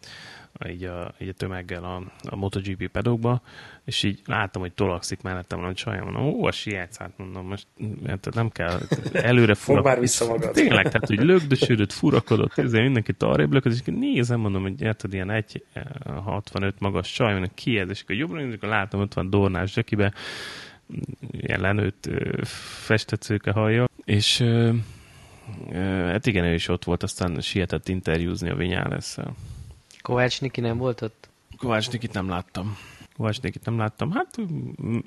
így a, így a tömeggel a, a MotoGP pedokba, és így láttam, hogy tolakszik mellettem a csajom, mondom, ó, a hát mondom, most hát nem kell, előre furak. már vissza magad. Tényleg, tehát, hogy lögdösödött, furakodott, ezért mindenki arrébb lökött, és nézem, mondom, hogy érted, ilyen egy 65 eh, magas csaj, mondom, ki ez, és akkor jobbra nézek, látom, ott van Dornás Zsekibe, ilyen lenőtt festetszőke hallja, és hát igen, ő is ott volt, aztán sietett interjúzni a Vinyálesszel. Kovács Niki nem volt ott? Kovács Nikit nem láttam. Kovács Nikit nem láttam. Hát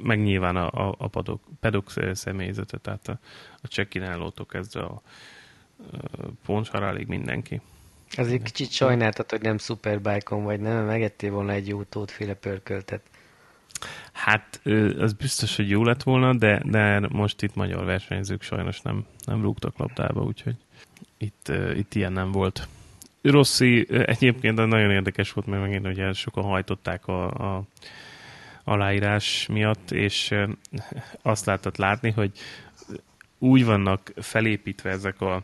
meg nyilván a, a, a padok, pedok személyzete, tehát a, a csekkinálótól kezdve a, a pontsharálig mindenki. Azért kicsit sajnáltad, hogy nem superbike vagy, nem? Megettél volna egy jó tótféle pörköltet. Hát az biztos, hogy jó lett volna, de, de most itt magyar versenyzők sajnos nem, nem rúgtak labdába, úgyhogy itt, itt ilyen nem volt. Rossi egyébként nagyon érdekes volt, mert megint ugye sokan hajtották a, a aláírás miatt, és azt láttad látni, hogy úgy vannak felépítve ezek a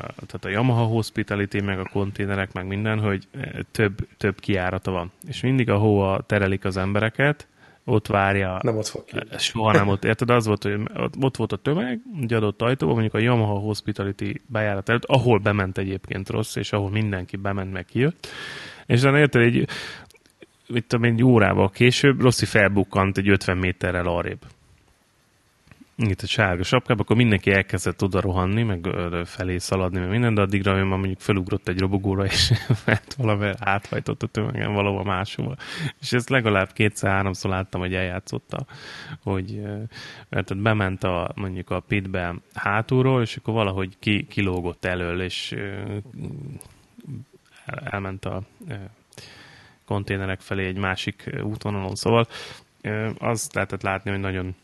tehát a Yamaha Hospitality, meg a konténerek, meg minden, hogy több, több kiárata van. És mindig, ahova terelik az embereket, ott várja. Nem ott fog ki. Soha nem ott. Érted? Az volt, hogy ott volt a tömeg, egy adott ajtóban, mondjuk a Yamaha Hospitality bejárat előtt, ahol bement egyébként rossz, és ahol mindenki bement, meg kijött. És utána érted, egy, mit tudom, egy órával később Rossi felbukkant egy 50 méterrel arrébb itt a sárga sapkába, akkor mindenki elkezdett oda rohanni, meg felé szaladni, meg minden, de addigra ő már mondjuk felugrott egy robogóra, és mert valamivel áthajtott a tömegen valahol máshova. És ezt legalább kétszer-háromszor láttam, hogy eljátszotta, hogy mert bement a, mondjuk a pitbe hátulról, és akkor valahogy ki, kilógott elől, és elment a konténerek felé egy másik útvonalon. Szóval azt lehetett látni, hogy nagyon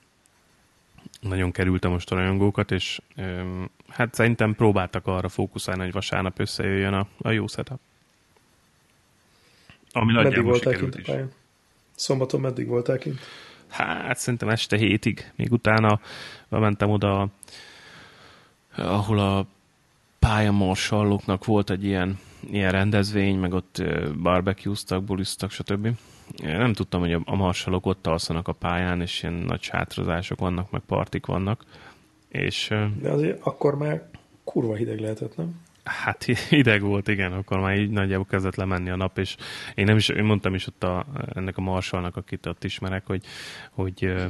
nagyon kerülte most a rajongókat, és öm, hát szerintem próbáltak arra fókuszálni, hogy vasárnap összejöjjön a, a jó setup. Ami meddig voltál kint a pályán? Szombaton meddig voltál kint? Hát szerintem este hétig. Még utána bementem oda, ahol a pályamorsallóknak volt egy ilyen, ilyen rendezvény, meg ott barbecue-ztak, bulisztak, stb nem tudtam, hogy a marsalok ott alszanak a pályán, és ilyen nagy sátrozások vannak, meg partik vannak. És, De azért akkor már kurva hideg lehetett, nem? Hát hideg volt, igen, akkor már így nagyjából kezdett lemenni a nap, és én nem is, én mondtam is ott a, ennek a marsalnak, akit ott ismerek, hogy, hogy ö,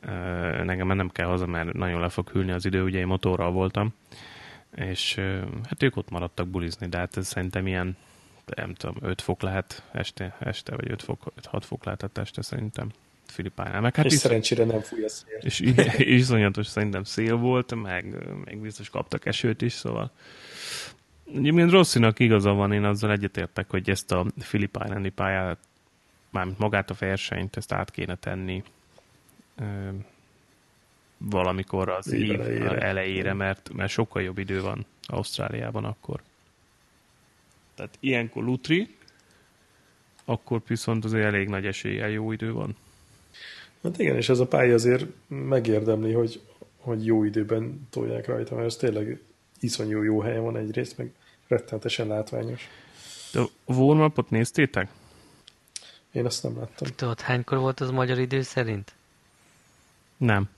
ö, nekem nem kell haza, mert nagyon le fog hűlni az idő, ugye én motorral voltam, és ö, hát ők ott maradtak bulizni, de hát ez szerintem ilyen nem tudom, 5 fok lehet este, este vagy 5 fok, 6 fok lehetett este szerintem. Filipájnál. Meg hát és is, szerencsére nem fúj a szél. És iszonyatos szerintem szél volt, meg, meg biztos kaptak esőt is, szóval Egyébként Rosszinak igaza van, én azzal egyetértek, hogy ezt a filipájnáni pályát, mármint magát a versenyt, ezt át kéne tenni ö, valamikor az év elejére mert, mert sokkal jobb idő van Ausztráliában akkor. Tehát ilyenkor Lutri, akkor viszont azért elég nagy eséllyel jó idő van. Hát igen, és ez a pálya azért megérdemli, hogy, hogy jó időben tolják rajta, mert ez tényleg iszonyú jó helyen van egyrészt, meg rettenetesen látványos. De a warm néztétek? Én azt nem láttam. Tudod, hánykor volt az magyar idő szerint? Nem.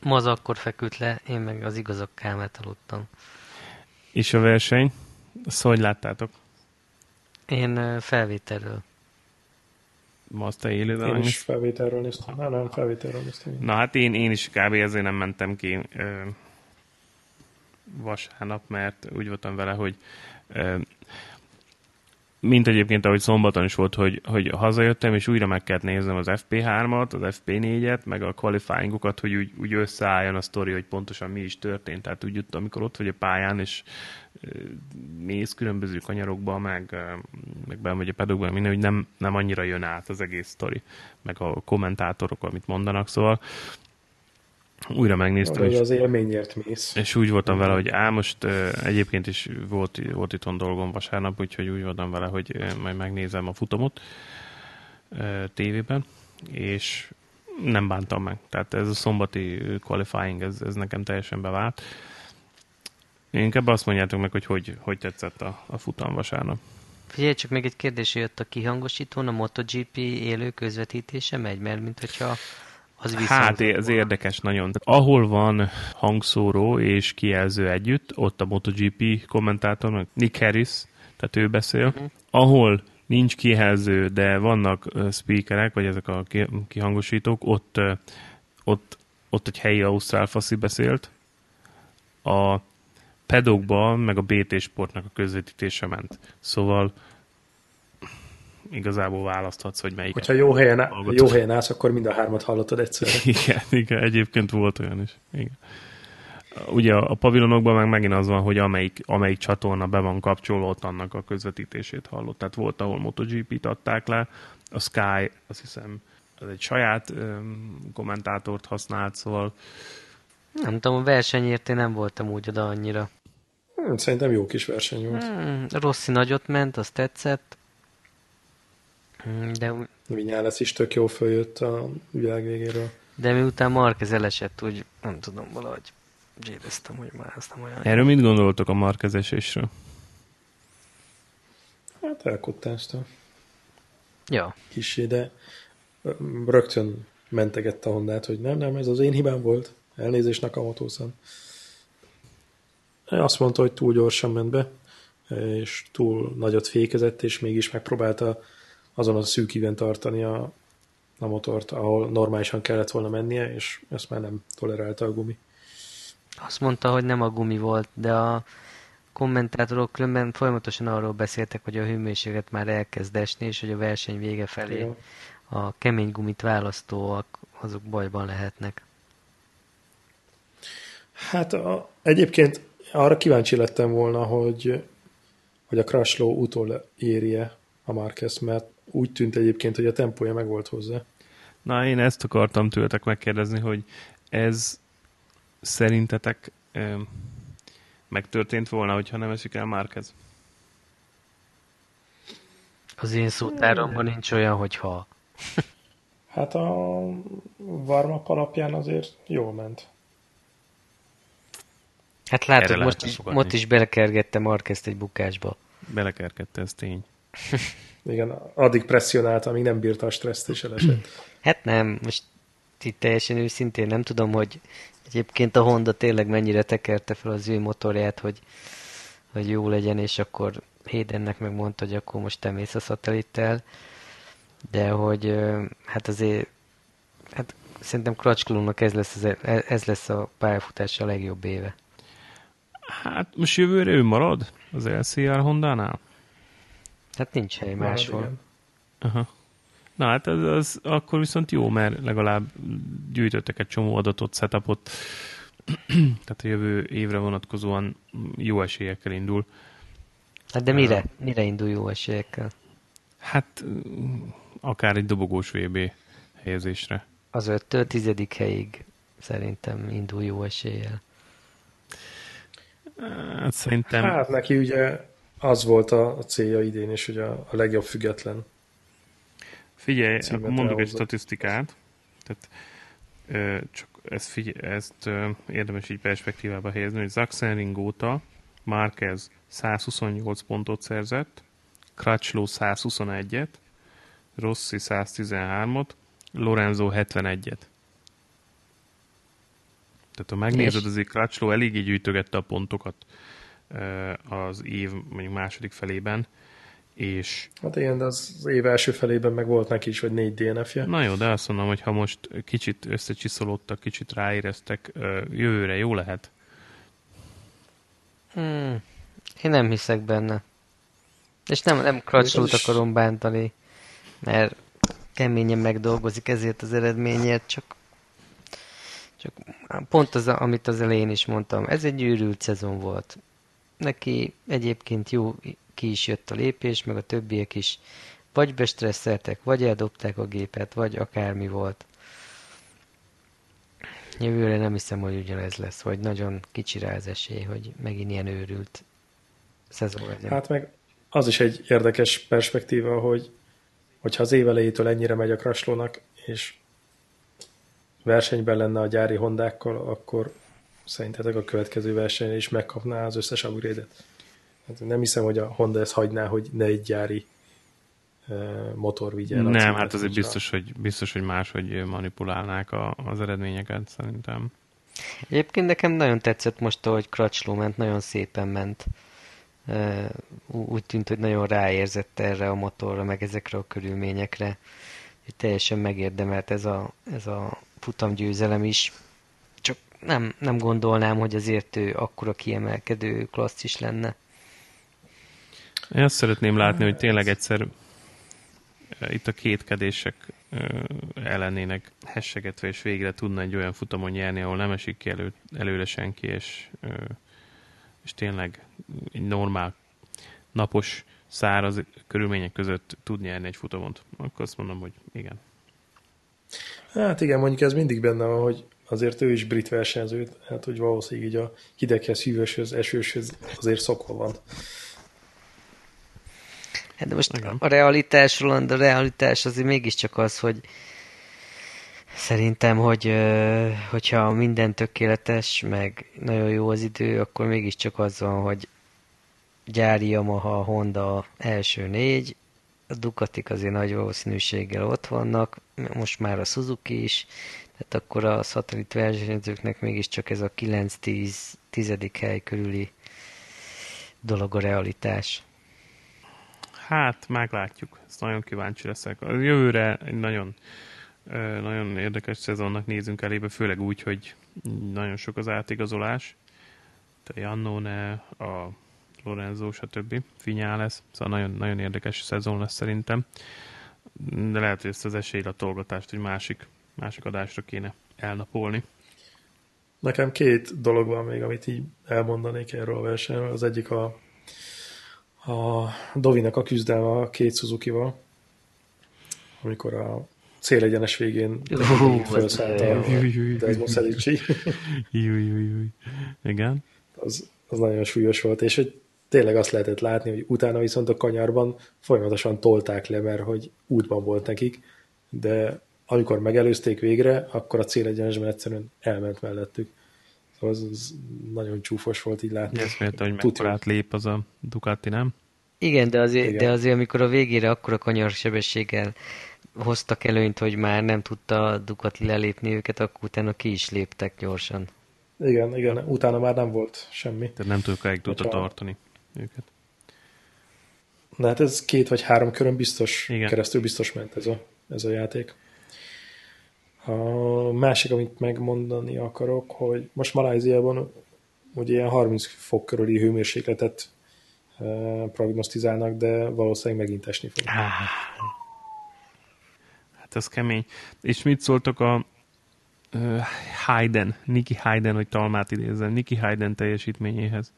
Ma az akkor feküdt le, én meg az igazak kámát aludtam. És a verseny? Azt hogy láttátok? Én felvételről. Ma azt te élőben Én is felvételről néztem. Nem, nem, felvételről néztem. Na hát én, én is kb. ezért nem mentem ki ö, vasárnap, mert úgy voltam vele, hogy ö, mint egyébként, ahogy szombaton is volt, hogy, hogy hazajöttem, és újra meg kellett néznem az FP3-at, az FP4-et, meg a qualifyingokat, hogy úgy, úgy összeálljon a sztori, hogy pontosan mi is történt. Tehát úgy jött, amikor ott vagy a pályán, és mész különböző kanyarokba, meg, meg bemegy a pedokban, minden, hogy nem, nem annyira jön át az egész sztori, meg a kommentátorok, amit mondanak, szóval újra megnéztem. Hogy az élményért mész. És úgy voltam vele, hogy á, most uh, egyébként is volt, volt itthon dolgom vasárnap, úgyhogy úgy voltam vele, hogy uh, majd megnézem a futamot uh, tévében, és nem bántam meg. Tehát ez a szombati qualifying, ez, ez nekem teljesen bevált. Inkább azt mondjátok meg, hogy hogy, hogy tetszett a, a futam vasárnap. Figyelj, csak még egy kérdés jött a kihangosítón, a MotoGP élő közvetítése megy, mert mint hogyha az hát ez érdekes nagyon. Ahol van hangszóró és kijelző együtt, ott a MotoGP kommentátor, Nick Harris, tehát ő beszél. Uh-huh. Ahol nincs kijelző, de vannak speakerek, vagy ezek a kihangosítók, ott, ott, ott egy helyi ausztrál faszi beszélt. A pedokban, meg a BT Sportnak a közvetítése ment. Szóval igazából választhatsz, hogy melyik. Hogyha jó helyen, jó helyen állsz, akkor mind a hármat hallottad egyszerre. Igen, igen, egyébként volt olyan is. Igen. Ugye a pavilonokban meg megint az van, hogy amelyik, amelyik csatorna be van kapcsolva, ott annak a közvetítését hallott. Tehát volt, ahol MotoGP-t adták le, a Sky, azt hiszem, ez egy saját um, kommentátort használt, szóval nem tudom, a versenyért én nem voltam úgy oda annyira. Hmm, szerintem jó kis verseny volt. Hmm, Rossi nagyot ment, az tetszett. Hmm, de... Vinyáles is tök jó följött a világ végéről. De miután Marquez elesett, úgy nem tudom, valahogy éreztem, hogy már ezt nem olyan... Erről mit gondoltok a Marquez esésről? Hát elkottázta. Ja. Kissé, de rögtön mentegette a Hondát, hogy nem, nem, ez az én hibám volt. Elnézést Nakamoto-san. Azt mondta, hogy túl gyorsan ment be, és túl nagyot fékezett, és mégis megpróbálta azon a szűk tartani a, a motort, ahol normálisan kellett volna mennie, és ezt már nem tolerálta a gumi. Azt mondta, hogy nem a gumi volt, de a kommentátorok különben folyamatosan arról beszéltek, hogy a hőmérséklet már elkezd esni, és hogy a verseny vége felé Igen. a kemény gumit választóak azok bajban lehetnek. Hát a, egyébként arra kíváncsi lettem volna, hogy, hogy a Crashlow utol érje a Marquez, mert úgy tűnt egyébként, hogy a tempója meg volt hozzá. Na, én ezt akartam tőletek megkérdezni, hogy ez szerintetek ö, megtörtént volna, hogyha nem esik el Márquez? Az én szótáromban nincs olyan, hogy ha. hát a varmap alapján azért jól ment. Hát látod, most is, most is belekergette Marquezt egy bukásba. Belekergette, ez tény. Igen, addig presszionálta, amíg nem bírta a stresszt és elesett. Hát nem, most itt teljesen őszintén nem tudom, hogy egyébként a Honda tényleg mennyire tekerte fel az ő motorját, hogy, hogy jó legyen, és akkor Hédennek megmondta, hogy akkor most te mész a szatellittel, de hogy hát azért hát szerintem Kracsklónak ez lesz, az, e, ez lesz a pályafutása a legjobb éve. Hát most jövőre ő marad az LCR Honda-nál? Hát nincs hely máshol. Aha. Na hát ez, az akkor viszont jó, mert legalább gyűjtöttek egy csomó adatot, setupot, tehát a jövő évre vonatkozóan jó esélyekkel indul. Hát de mire? Uh, mire indul jó esélyekkel? Hát akár egy dobogós VB helyezésre. Az 5 tizedik helyig szerintem indul jó eséllyel. Hát szerintem... Hát neki ugye az volt a, célja idén is, hogy a, a legjobb független. Figyelj, akkor mondok egy statisztikát. Tehát, ö, csak ezt, figyelj, ezt ö, érdemes így perspektívába helyezni, hogy Zaxenring óta Marquez 128 pontot szerzett, Crutchlow 121-et, Rossi 113-ot, Lorenzo 71-et. Tehát ha megnézed, azért Crutchlow eléggé gyűjtögette a pontokat az év mondjuk második felében, és... Hát igen, de az év első felében meg volt neki is, hogy négy DNF-je. Na jó, de azt mondom, hogy ha most kicsit összecsiszolódtak, kicsit ráéreztek, jövőre jó lehet. Hmm. Én nem hiszek benne. És nem, nem Crutchlow-t akarom bántani, mert keményen megdolgozik ezért az eredményért, csak, csak pont az, amit az elején is mondtam, ez egy őrült szezon volt. Neki egyébként jó ki is jött a lépés, meg a többiek is vagy bestresszeltek, vagy eldobták a gépet, vagy akármi volt. Jövőre nem hiszem, hogy ugyanez lesz, vagy nagyon kicsi rá az esély, hogy megint ilyen őrült szezon legyen. Hát meg az is egy érdekes perspektíva, hogy hogyha az év elejétől ennyire megy a Kraslónak, és versenyben lenne a gyári hondákkal, akkor szerintetek a következő versenyen is megkapná az összes upgrade-et. Hát nem hiszem, hogy a Honda ezt hagyná, hogy ne egy gyári motor vigye Nem, hát azért biztos hogy, biztos, hogy máshogy manipulálnák a, az eredményeket, szerintem. Egyébként nekem nagyon tetszett most, ahogy Crutchlow ment, nagyon szépen ment. Úgy tűnt, hogy nagyon ráérzett erre a motorra, meg ezekre a körülményekre. Teljesen megérdemelt ez a, ez a futamgyőzelem is. Nem, nem gondolnám, hogy azért ő akkora kiemelkedő klassz is lenne. Én azt szeretném látni, hogy tényleg egyszer itt a kétkedések ellenének hessegetve, és végre tudna egy olyan futamon nyerni, ahol nem esik ki elő, előre senki, és, és tényleg egy normál, napos, száraz körülmények között tud nyerni egy futamot, akkor azt mondom, hogy igen. Hát igen, mondjuk ez mindig benne van, hogy azért ő is brit versenyző, hát hogy valószínűleg így a hideghez, hűvöshöz, esőshöz azért szokva van. Hát de most Igen. a realitás, Roland, a realitás azért mégiscsak az, hogy szerintem, hogy hogyha minden tökéletes, meg nagyon jó az idő, akkor mégiscsak az van, hogy gyári Yamaha, Honda első négy, a Ducatik azért nagy valószínűséggel ott vannak, most már a Suzuki is, tehát akkor a szatellit versenyzőknek mégiscsak ez a 9-10 hely körüli dolog a realitás. Hát, meglátjuk. Ezt nagyon kíváncsi leszek. A jövőre egy nagyon, nagyon érdekes szezonnak nézünk elébe, főleg úgy, hogy nagyon sok az átigazolás. A Jannone, a Lorenzo, stb. Finyá lesz. Szóval nagyon, nagyon érdekes szezon lesz szerintem. De lehet, hogy ezt az esélylatolgatást egy másik, másik adásra kéne elnapolni. Nekem két dolog van még, amit így elmondanék erről a versenyről. Az egyik a a Dovinak a küzdelme a két Suzuki-val, amikor a célegyenes végén uh, felszállt a Desmond Szedicsi. Igen. Az, az nagyon súlyos volt, és hogy tényleg azt lehetett látni, hogy utána viszont a kanyarban folyamatosan tolták le, mert hogy útban volt nekik, de amikor megelőzték végre, akkor a célegyenesben egyszerűen elment mellettük. Szóval az, az nagyon csúfos volt így látni. Ezt miért, hogy mekkorát lép az a Ducati, nem? Igen, de azért, Igen. de azért amikor a végére akkora kanyarsebességgel hoztak előnyt, hogy már nem tudta a Ducati lelépni őket, akkor utána ki is léptek gyorsan. Igen, igen, utána már nem volt semmi. Tehát nem tudjuk tudta tartani őket. Na hát ez két vagy három körön biztos, igen. keresztül biztos ment ez a, ez a játék. A másik, amit megmondani akarok, hogy most Maláziában ugye ilyen 30 fok körüli hőmérsékletet prognosztizálnak, de valószínűleg megint esni fog. Ah. Hát ez kemény. És mit szóltok a uh, Hayden, Nicky Hayden, hogy Talmát idézzen, Nicky Hayden teljesítményéhez?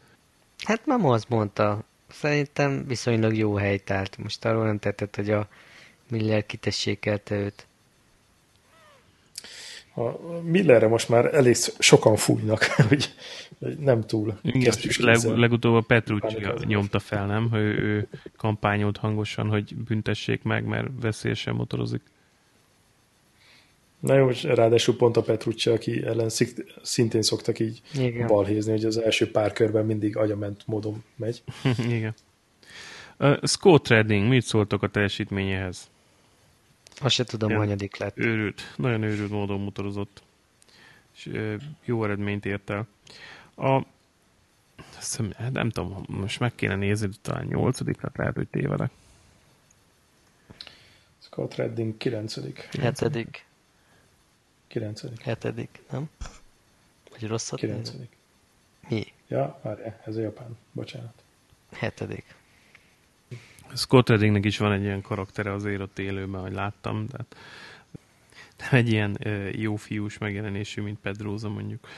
Hát nem azt mondta. Szerintem viszonylag jó helytárt. Most arról nem tetted, hogy a Miller kitessékelte őt. A Millerre most már elég sokan fújnak, hogy nem túl. Igen, leg, legutóbb a Petrucci nyomta fel, nem? Hogy ő kampányolt hangosan, hogy büntessék meg, mert veszélyesen motorozik. Na jó, ráadásul pont a Petrucci, aki ellen szintén szoktak így Igen. balhézni, hogy az első pár körben mindig agyament módon megy. Igen. Uh, Scott Redding, mit szóltok a teljesítményéhez? Azt se tudom, hanyadik lett. Őrült, nagyon őrült módon motorozott. És jó eredményt ért el. A, hiszem, hát nem tudom, most meg kéne nézni, talán nyolcadik lett, lehet, hogy tévedek. Scott Redding kilencedik. Hetedik. Kilencedik. Hetedik, nem? Vagy rosszat Kilencedik. Mi? Ja, várjál, ez a japán. Bocsánat. Hetedik. Scott Reddingnek is van egy ilyen karaktere azért ott élőben, hogy láttam, de nem egy ilyen jó fiús megjelenésű, mint Pedroza mondjuk.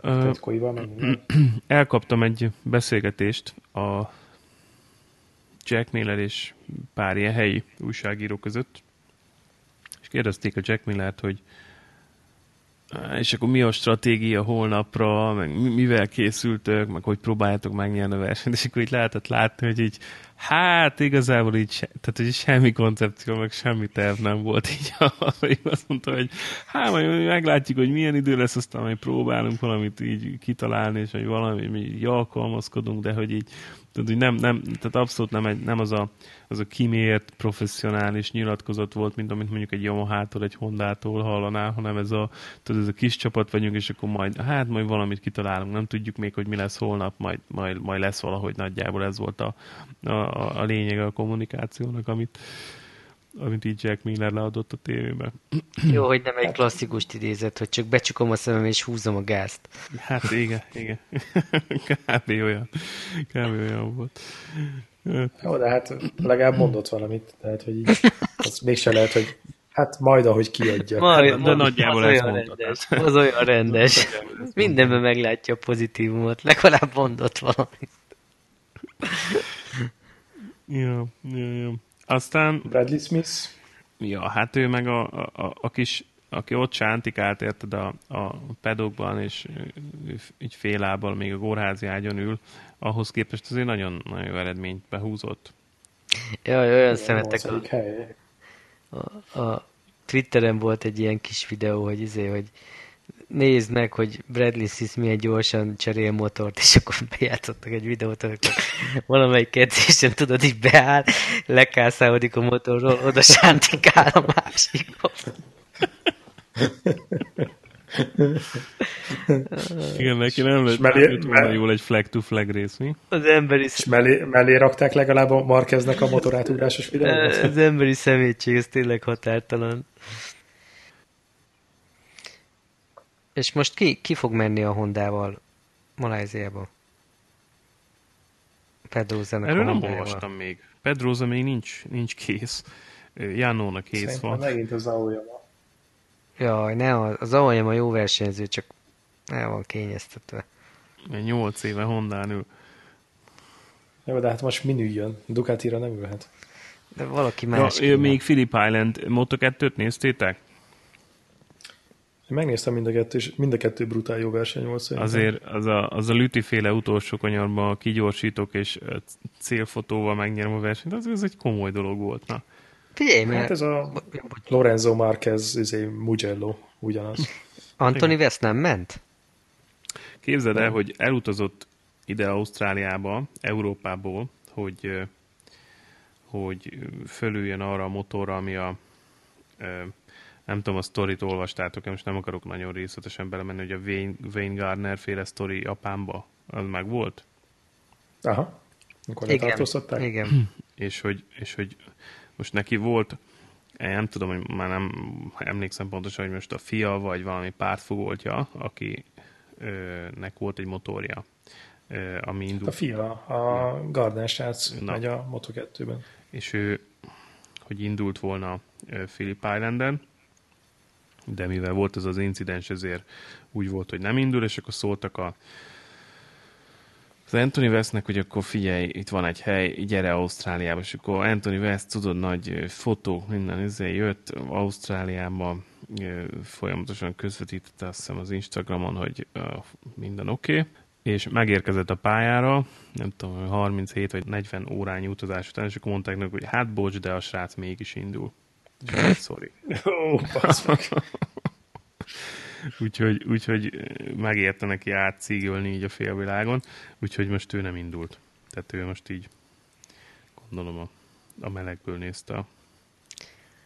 Elkaptam egy beszélgetést a Jack Miller és pár ilyen helyi újságíró között, és kérdezték a Jack Millert, hogy és akkor mi a stratégia holnapra, meg mivel készültök, meg hogy próbáljátok megnyerni a versenyt, és akkor így lehetett látni, hogy így, hát igazából így, tehát hogy semmi koncepció, meg semmi terv nem volt így, azt mondta, hogy hát majd meglátjuk, hogy milyen idő lesz, aztán majd próbálunk valamit így kitalálni, és hogy valami, mi így alkalmazkodunk, de hogy így tehát, hogy nem, nem, tehát abszolút nem, egy, nem az, a, az a kimért professzionális nyilatkozat volt, mint amit mondjuk egy Yamaha-tól, egy Honda-tól hallanál, hanem ez a, tudod, ez a kis csapat vagyunk, és akkor majd, hát majd valamit kitalálunk, nem tudjuk még, hogy mi lesz holnap, majd, majd, majd lesz valahogy nagyjából ez volt a, a, a lényege a kommunikációnak, amit, amit így Jack Miller leadott a tévébe. Jó, hogy nem egy klasszikus idézet, hogy csak becsukom a szemem és húzom a gázt. Hát igen, igen. Kb. olyan. Kb. olyan volt. Jó, de hát legalább mondott valamit, tehát, hogy így, az mégse lehet, hogy hát majd, ahogy kiadja. Majd, de nagyjából az olyan rendes. Az olyan rendes. Mindenben meglátja a pozitívumot. Legalább mondott valamit. Ja, ja, ja. Aztán... Bradley Smith? Ja, hát ő meg a, a, a kis, aki ott sántikált, érted, a, a pedokban, és így félábbal még a kórházi ágyon ül, ahhoz képest azért nagyon, nagyon jó eredményt behúzott. Jaj, olyan szeretek a, a, a Twitteren volt egy ilyen kis videó, hogy izé, hogy nézd meg, hogy Bradley Sis milyen gyorsan cserél motort, és akkor bejátszottak egy videót, amikor valamelyik edzésen, tudod, így beáll, lekászálódik a motorról, oda sántikál a másikon. Igen, neki nem lett mellé, mellé, jól egy flag-to-flag rész, mi? Az emberi... És mellé, mellé rakták legalább a Markeznek a motorátugrásos videót? Az emberi szemétség, ez tényleg határtalan. És most ki, ki fog menni a Hondával Maláziába? Pedroza-nak Erről nem olvastam még. Pedroza még nincs, nincs kész. Jánónak kész Szerintem van. megint az Aoyama. Jaj, ne, az Aoyama jó versenyző, csak el van kényeztetve. Nyolc éve Hondán ül. Jó, de hát most min üljön? Ducatira nem ülhet. De valaki más. Ja, még Philip Island Moto2-t néztétek? Én megnéztem mind a kettő, és mind a kettő brutál jó verseny volt szerintem. Azért az a, az a lütiféle utolsó kanyarban kigyorsítok és célfotóval megnyerem a versenyt, az, az egy komoly dolog volt. Na. Figyelj, mert... Hát ez a Lorenzo Marquez, ez egy Mugello, ugyanaz. Antoni Vesz nem ment? Képzeld el, hogy elutazott ide Ausztráliába, Európából, hogy, hogy fölüljön arra a motorra, ami a nem tudom, a sztorit olvastátok, most nem akarok nagyon részletesen belemenni, hogy a Wayne, Wayne Gardner féle sztori Japánba, az meg volt? Aha. Akkor igen, igen. És hogy, és hogy most neki volt, nem tudom, hogy már nem emlékszem pontosan, hogy most a fia vagy valami pártfogoltja, aki nek volt egy motorja, ami indult. A fia, a Gardner srác megy a Moto2-ben. És ő, hogy indult volna Philip Islanden, de mivel volt ez az incidens, ezért úgy volt, hogy nem indul, és akkor szóltak a az Anthony Westnek, hogy akkor figyelj, itt van egy hely, gyere Ausztráliába, és akkor Anthony West, tudod, nagy fotók, minden ezzel jött Ausztráliába, folyamatosan közvetítette azt hiszem az Instagramon, hogy minden oké, okay, és megérkezett a pályára, nem tudom, 37 vagy 40 órányi utazás után, és akkor mondták neki, hogy hát bocs, de a srác mégis indul. Sorry. Ó, úgyhogy, úgyhogy megérte neki átszígölni így a félvilágon, úgyhogy most ő nem indult. Tehát ő most így gondolom a, a melegből nézte a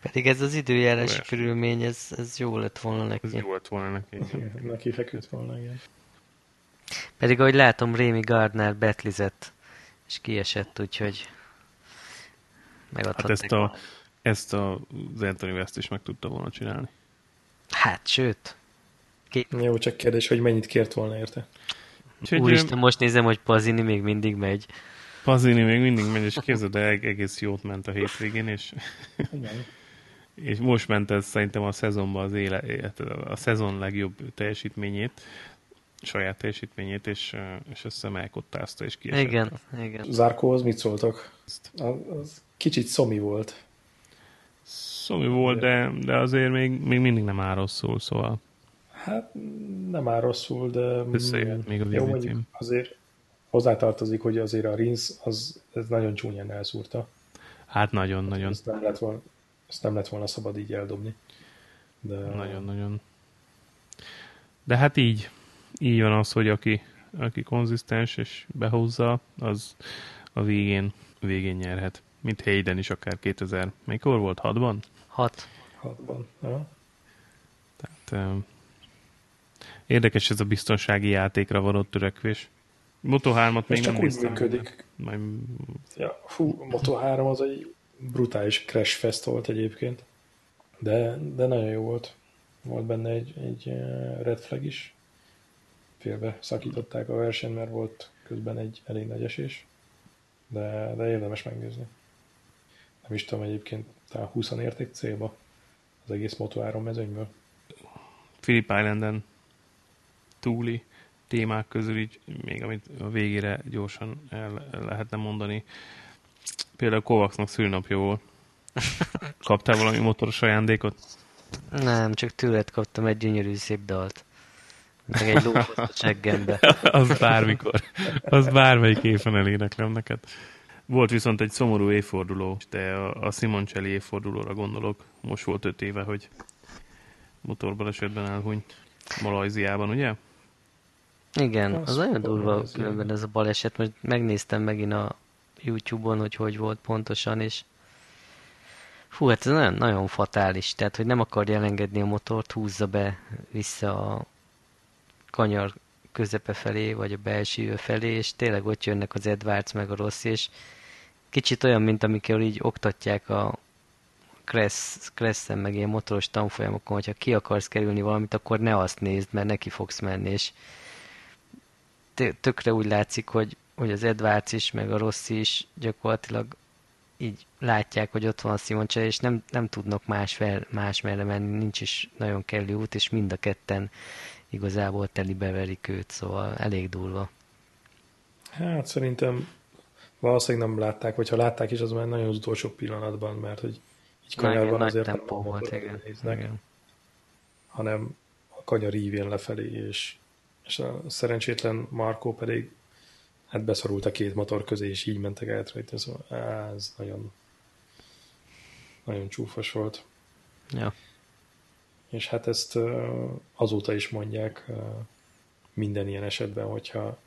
pedig ez az időjárási körülmény, ez, ez jó lett volna neki. Ez jó lett volna neki. neki feküdt volna, igen. Pedig ahogy látom, Rémi Gardner betlizett, és kiesett, úgyhogy megadhat hát ezt a, ezt a, az Anthony West is meg tudta volna csinálni. Hát, sőt. Két... Jó, csak kérdés, hogy mennyit kért volna érte. Úgyhogy Úristen, most nézem, hogy Pazini még mindig megy. Pazini még mindig megy, és képzeld, de egész jót ment a hétvégén, és, Igen. és most ment ez szerintem a szezonban az éle, a szezon legjobb teljesítményét, saját teljesítményét, és, és elkottázta, és kiesett. Igen, igen. Zárkóhoz mit szóltak? Az, az kicsit szomi volt. Szomi volt, de, de azért még, még mindig nem áll rosszul, szóval. Hát nem áll rosszul, de... Összejött még a jó, mondjuk azért hozzátartozik, hogy azért a Rins az ez nagyon csúnyán elszúrta. Hát nagyon-nagyon. Ezt nem lett volna, ezt nem lett volna szabad így eldobni. De... Nagyon-nagyon. De hát így, így van az, hogy aki, aki konzisztens és behozza, az a végén, végén nyerhet. Mint Hayden is akár 2000, mikor volt? 6-ban? 6. 6-ban, ja. Tehát um, érdekes ez a biztonsági játékra való törekvés. Moto 3-at még csak nem úgy működik. Majd... Ja, fú, Moto 3 az egy brutális crash fest volt egyébként. De, de nagyon jó volt. Volt benne egy, egy red flag is. Félbe szakították a versenyt, mert volt közben egy elég nagy esés. De, de érdemes megnézni. Nem is tudom egyébként, talán 20 érték célba az egész Moto 3 mezőnyből. Philip Islanden túli témák közül így, még amit a végére gyorsan el lehetne mondani. Például Kovacsnak szülnapja volt. Kaptál valami motoros ajándékot? Nem, csak tőled kaptam egy gyönyörű szép dalt. Meg egy lófot a cseggembe. az bármikor. Az bármelyik éven eléneklem neked. Volt viszont egy szomorú évforduló, de a, a Simoncelli évfordulóra gondolok. Most volt öt éve, hogy motorbalesetben elhunyt Malajziában, ugye? Igen, az, az nagyon durva különben ez a baleset, most megnéztem megint a YouTube-on, hogy hogy volt pontosan, és fú, hát ez nagyon, nagyon fatális, tehát, hogy nem akarja elengedni a motort, húzza be vissza a kanyar közepe felé, vagy a belső felé, és tényleg ott jönnek az Edwards meg a rossz, és kicsit olyan, mint amikor így oktatják a Kressz, meg ilyen motoros tanfolyamokon, hogyha ki akarsz kerülni valamit, akkor ne azt nézd, mert neki fogsz menni, és tökre úgy látszik, hogy, hogy az Edwards is, meg a Rossi is gyakorlatilag így látják, hogy ott van Simoncsa, és nem, nem tudnak más, fel, más merre menni, nincs is nagyon kellő út, és mind a ketten igazából teli beverik őt, szóval elég durva. Hát szerintem valószínűleg nem látták, vagy ha látták is, az már nagyon az utolsó pillanatban, mert hogy így kanyarban azért nem volt, igen. Néznek, igen. hanem a kanyar ívén lefelé, és és a szerencsétlen Markó pedig hát beszorult a két motor közé, és így mentek át rajta, szóval ez nagyon nagyon csúfos volt. Ja. És hát ezt azóta is mondják minden ilyen esetben, hogyha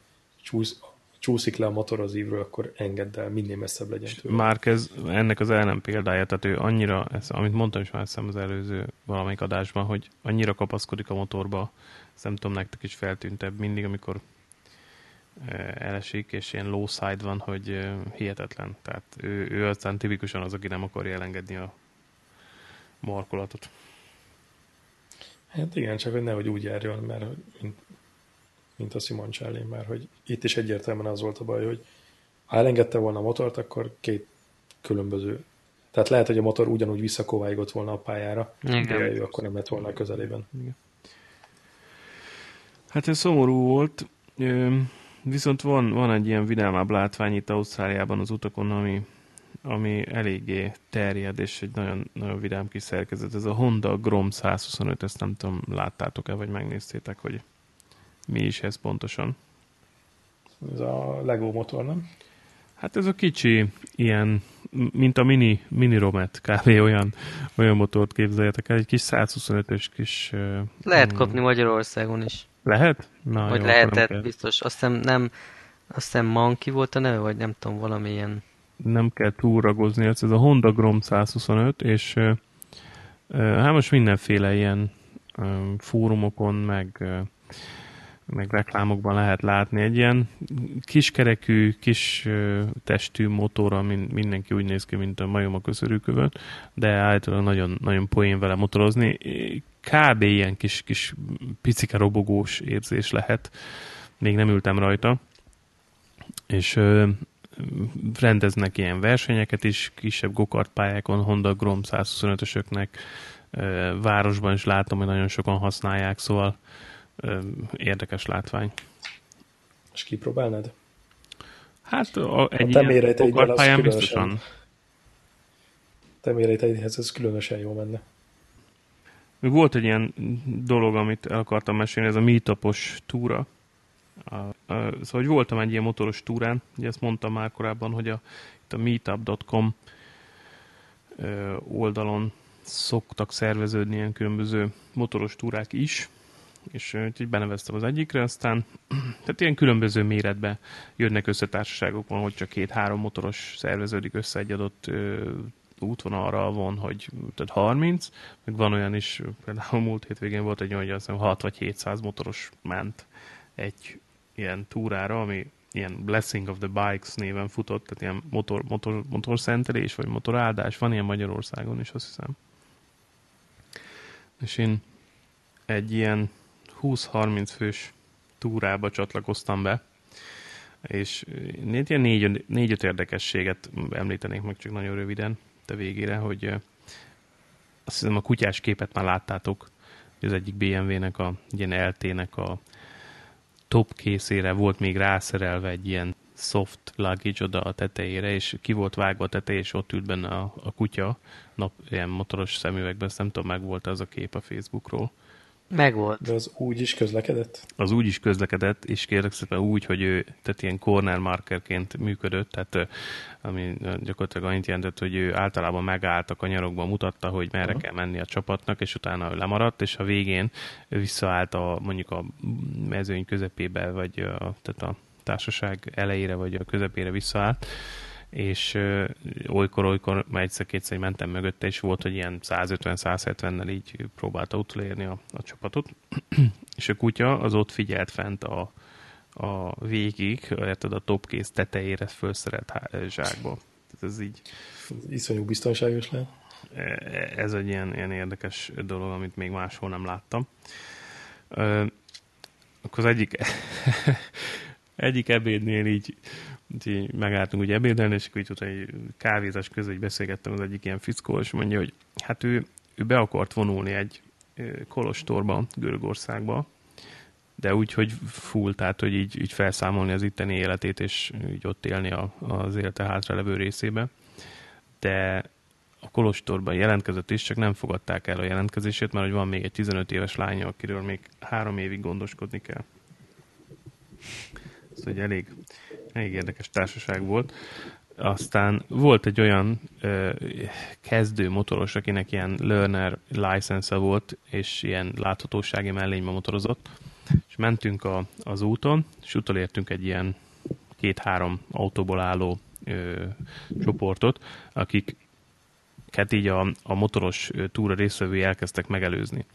csúsz, csúszik le a motor az ívről, akkor engedd el, minél messzebb legyen tőle. Márk ez ennek az ellen példája, tehát ő annyira, ez, amit mondtam is már az előző valamelyik adásban, hogy annyira kapaszkodik a motorba, ezt nem tudom, nektek is feltűntebb mindig, amikor elesik, és ilyen low side van, hogy hihetetlen. Tehát ő, ő aztán tipikusan az, aki nem akarja elengedni a markolatot. Hát igen, csak hogy nehogy úgy járjon, mert mint, mint a Simon Charlie, mert hogy itt is egyértelműen az volt a baj, hogy ha elengedte volna a motort, akkor két különböző tehát lehet, hogy a motor ugyanúgy visszakováigott volna a pályára, Igen. de ő akkor nem lett volna a közelében. Igen. Hát ez szomorú volt, viszont van, van egy ilyen vidámabb látvány itt Ausztráliában az utakon, ami, ami eléggé terjed, és egy nagyon, nagyon vidám kis szerkezet. Ez a Honda Grom 125, ezt nem tudom, láttátok-e, vagy megnéztétek, hogy mi is ez pontosan. Ez a Lego motor, nem? Hát ez a kicsi, ilyen, mint a mini, mini Romet, kb. olyan, olyan motort képzeljetek el, egy kis 125-ös kis... Lehet um, kapni Magyarországon is. Lehet? Na, vagy jó, lehetett, biztos. Azt hiszem nem, azt hiszem Monkey volt a neve, vagy nem tudom, valamilyen. Nem kell túlragozni, ez a Honda Grom 125, és hát most mindenféle ilyen fórumokon, meg, meg reklámokban lehet látni egy ilyen kiskerekű, kis testű motorra, mindenki úgy néz ki, mint a majom a köszörűkövön, de általában nagyon, nagyon poén vele motorozni kb. ilyen kis, kis picike robogós érzés lehet. Még nem ültem rajta. És rendeznek ilyen versenyeket is, kisebb gokart pályákon, Honda Grom 125-ösöknek, városban is látom, hogy nagyon sokan használják, szóval érdekes látvány. És kipróbálnád? Hát a, egy a ilyen gokartpályán biztosan. Te méreteidhez ez különösen jó menne. Még volt egy ilyen dolog, amit el akartam mesélni, ez a meetupos túra. A, a, szóval, hogy voltam egy ilyen motoros túrán, ugye ezt mondtam már korábban, hogy a, itt a meetup.com oldalon szoktak szerveződni ilyen különböző motoros túrák is, és így beneveztem az egyikre, aztán tehát ilyen különböző méretben jönnek össze társaságokban, hogy csak két-három motoros szerveződik össze egy adott útvonalra van, hogy tehát 30, meg van olyan is, például múlt hétvégén volt egy olyan, hogy azt hiszem 6 vagy 700 motoros ment egy ilyen túrára, ami ilyen Blessing of the Bikes néven futott, tehát ilyen motor, motor, motorszentelés, vagy motoráldás, van ilyen Magyarországon is, azt hiszem. És én egy ilyen 20-30 fős túrába csatlakoztam be, és ilyen négy, négy-öt érdekességet említenék meg csak nagyon röviden a végére, hogy azt hiszem a kutyás képet már láttátok, az egyik BMW-nek, a ilyen LT-nek a top készére volt még rászerelve egy ilyen soft luggage oda a tetejére, és ki volt vágva a tetej, és ott ült benne a, a kutya, nap, ilyen motoros szemüvegben, ezt nem tudom, meg volt az a kép a Facebookról. Megvolt. De az úgy is közlekedett? Az úgy is közlekedett, és kérlek szépen úgy, hogy ő tehát ilyen corner markerként működött, tehát ami gyakorlatilag annyit jelentett, hogy ő általában megállt a kanyarokban, mutatta, hogy merre uh-huh. kell menni a csapatnak, és utána ő lemaradt, és a végén visszaállt a, mondjuk a mezőny közepébe, vagy a, tehát a társaság elejére, vagy a közepére visszaállt, és olykor-olykor már egyszer-kétszer mentem mögötte, és volt, hogy ilyen 150-170-nel így próbálta utolérni a, a csapatot, és a kutya az ott figyelt fent a, a végig, érted, a topkész tetejére felszerelt zsákba. Tehát ez így... Iszonyú biztonságos lehet. E, ez egy ilyen, ilyen érdekes dolog, amit még máshol nem láttam. Akkor az egyik, egyik ebédnél így így megálltunk ugye ebédelni, és akkor így utána egy kávézás között beszélgettem az egyik ilyen fickó, és mondja, hogy hát ő, ő be akart vonulni egy kolostorba, Görögországba, de úgy, hogy full, tehát hogy így, így felszámolni az itteni életét, és így ott élni a, az élete hátralevő részébe. De a Kolostorban jelentkezett is, csak nem fogadták el a jelentkezését, mert hogy van még egy 15 éves lánya, akiről még három évig gondoskodni kell. Ez egy elég, elég érdekes társaság volt. Aztán volt egy olyan ö, kezdő motoros, akinek ilyen learner license volt, és ilyen láthatósági mellényben motorozott, és mentünk a, az úton, és utolértünk egy ilyen két-három autóból álló ö, csoportot, akik így a, a motoros túra részvevői elkezdtek megelőzni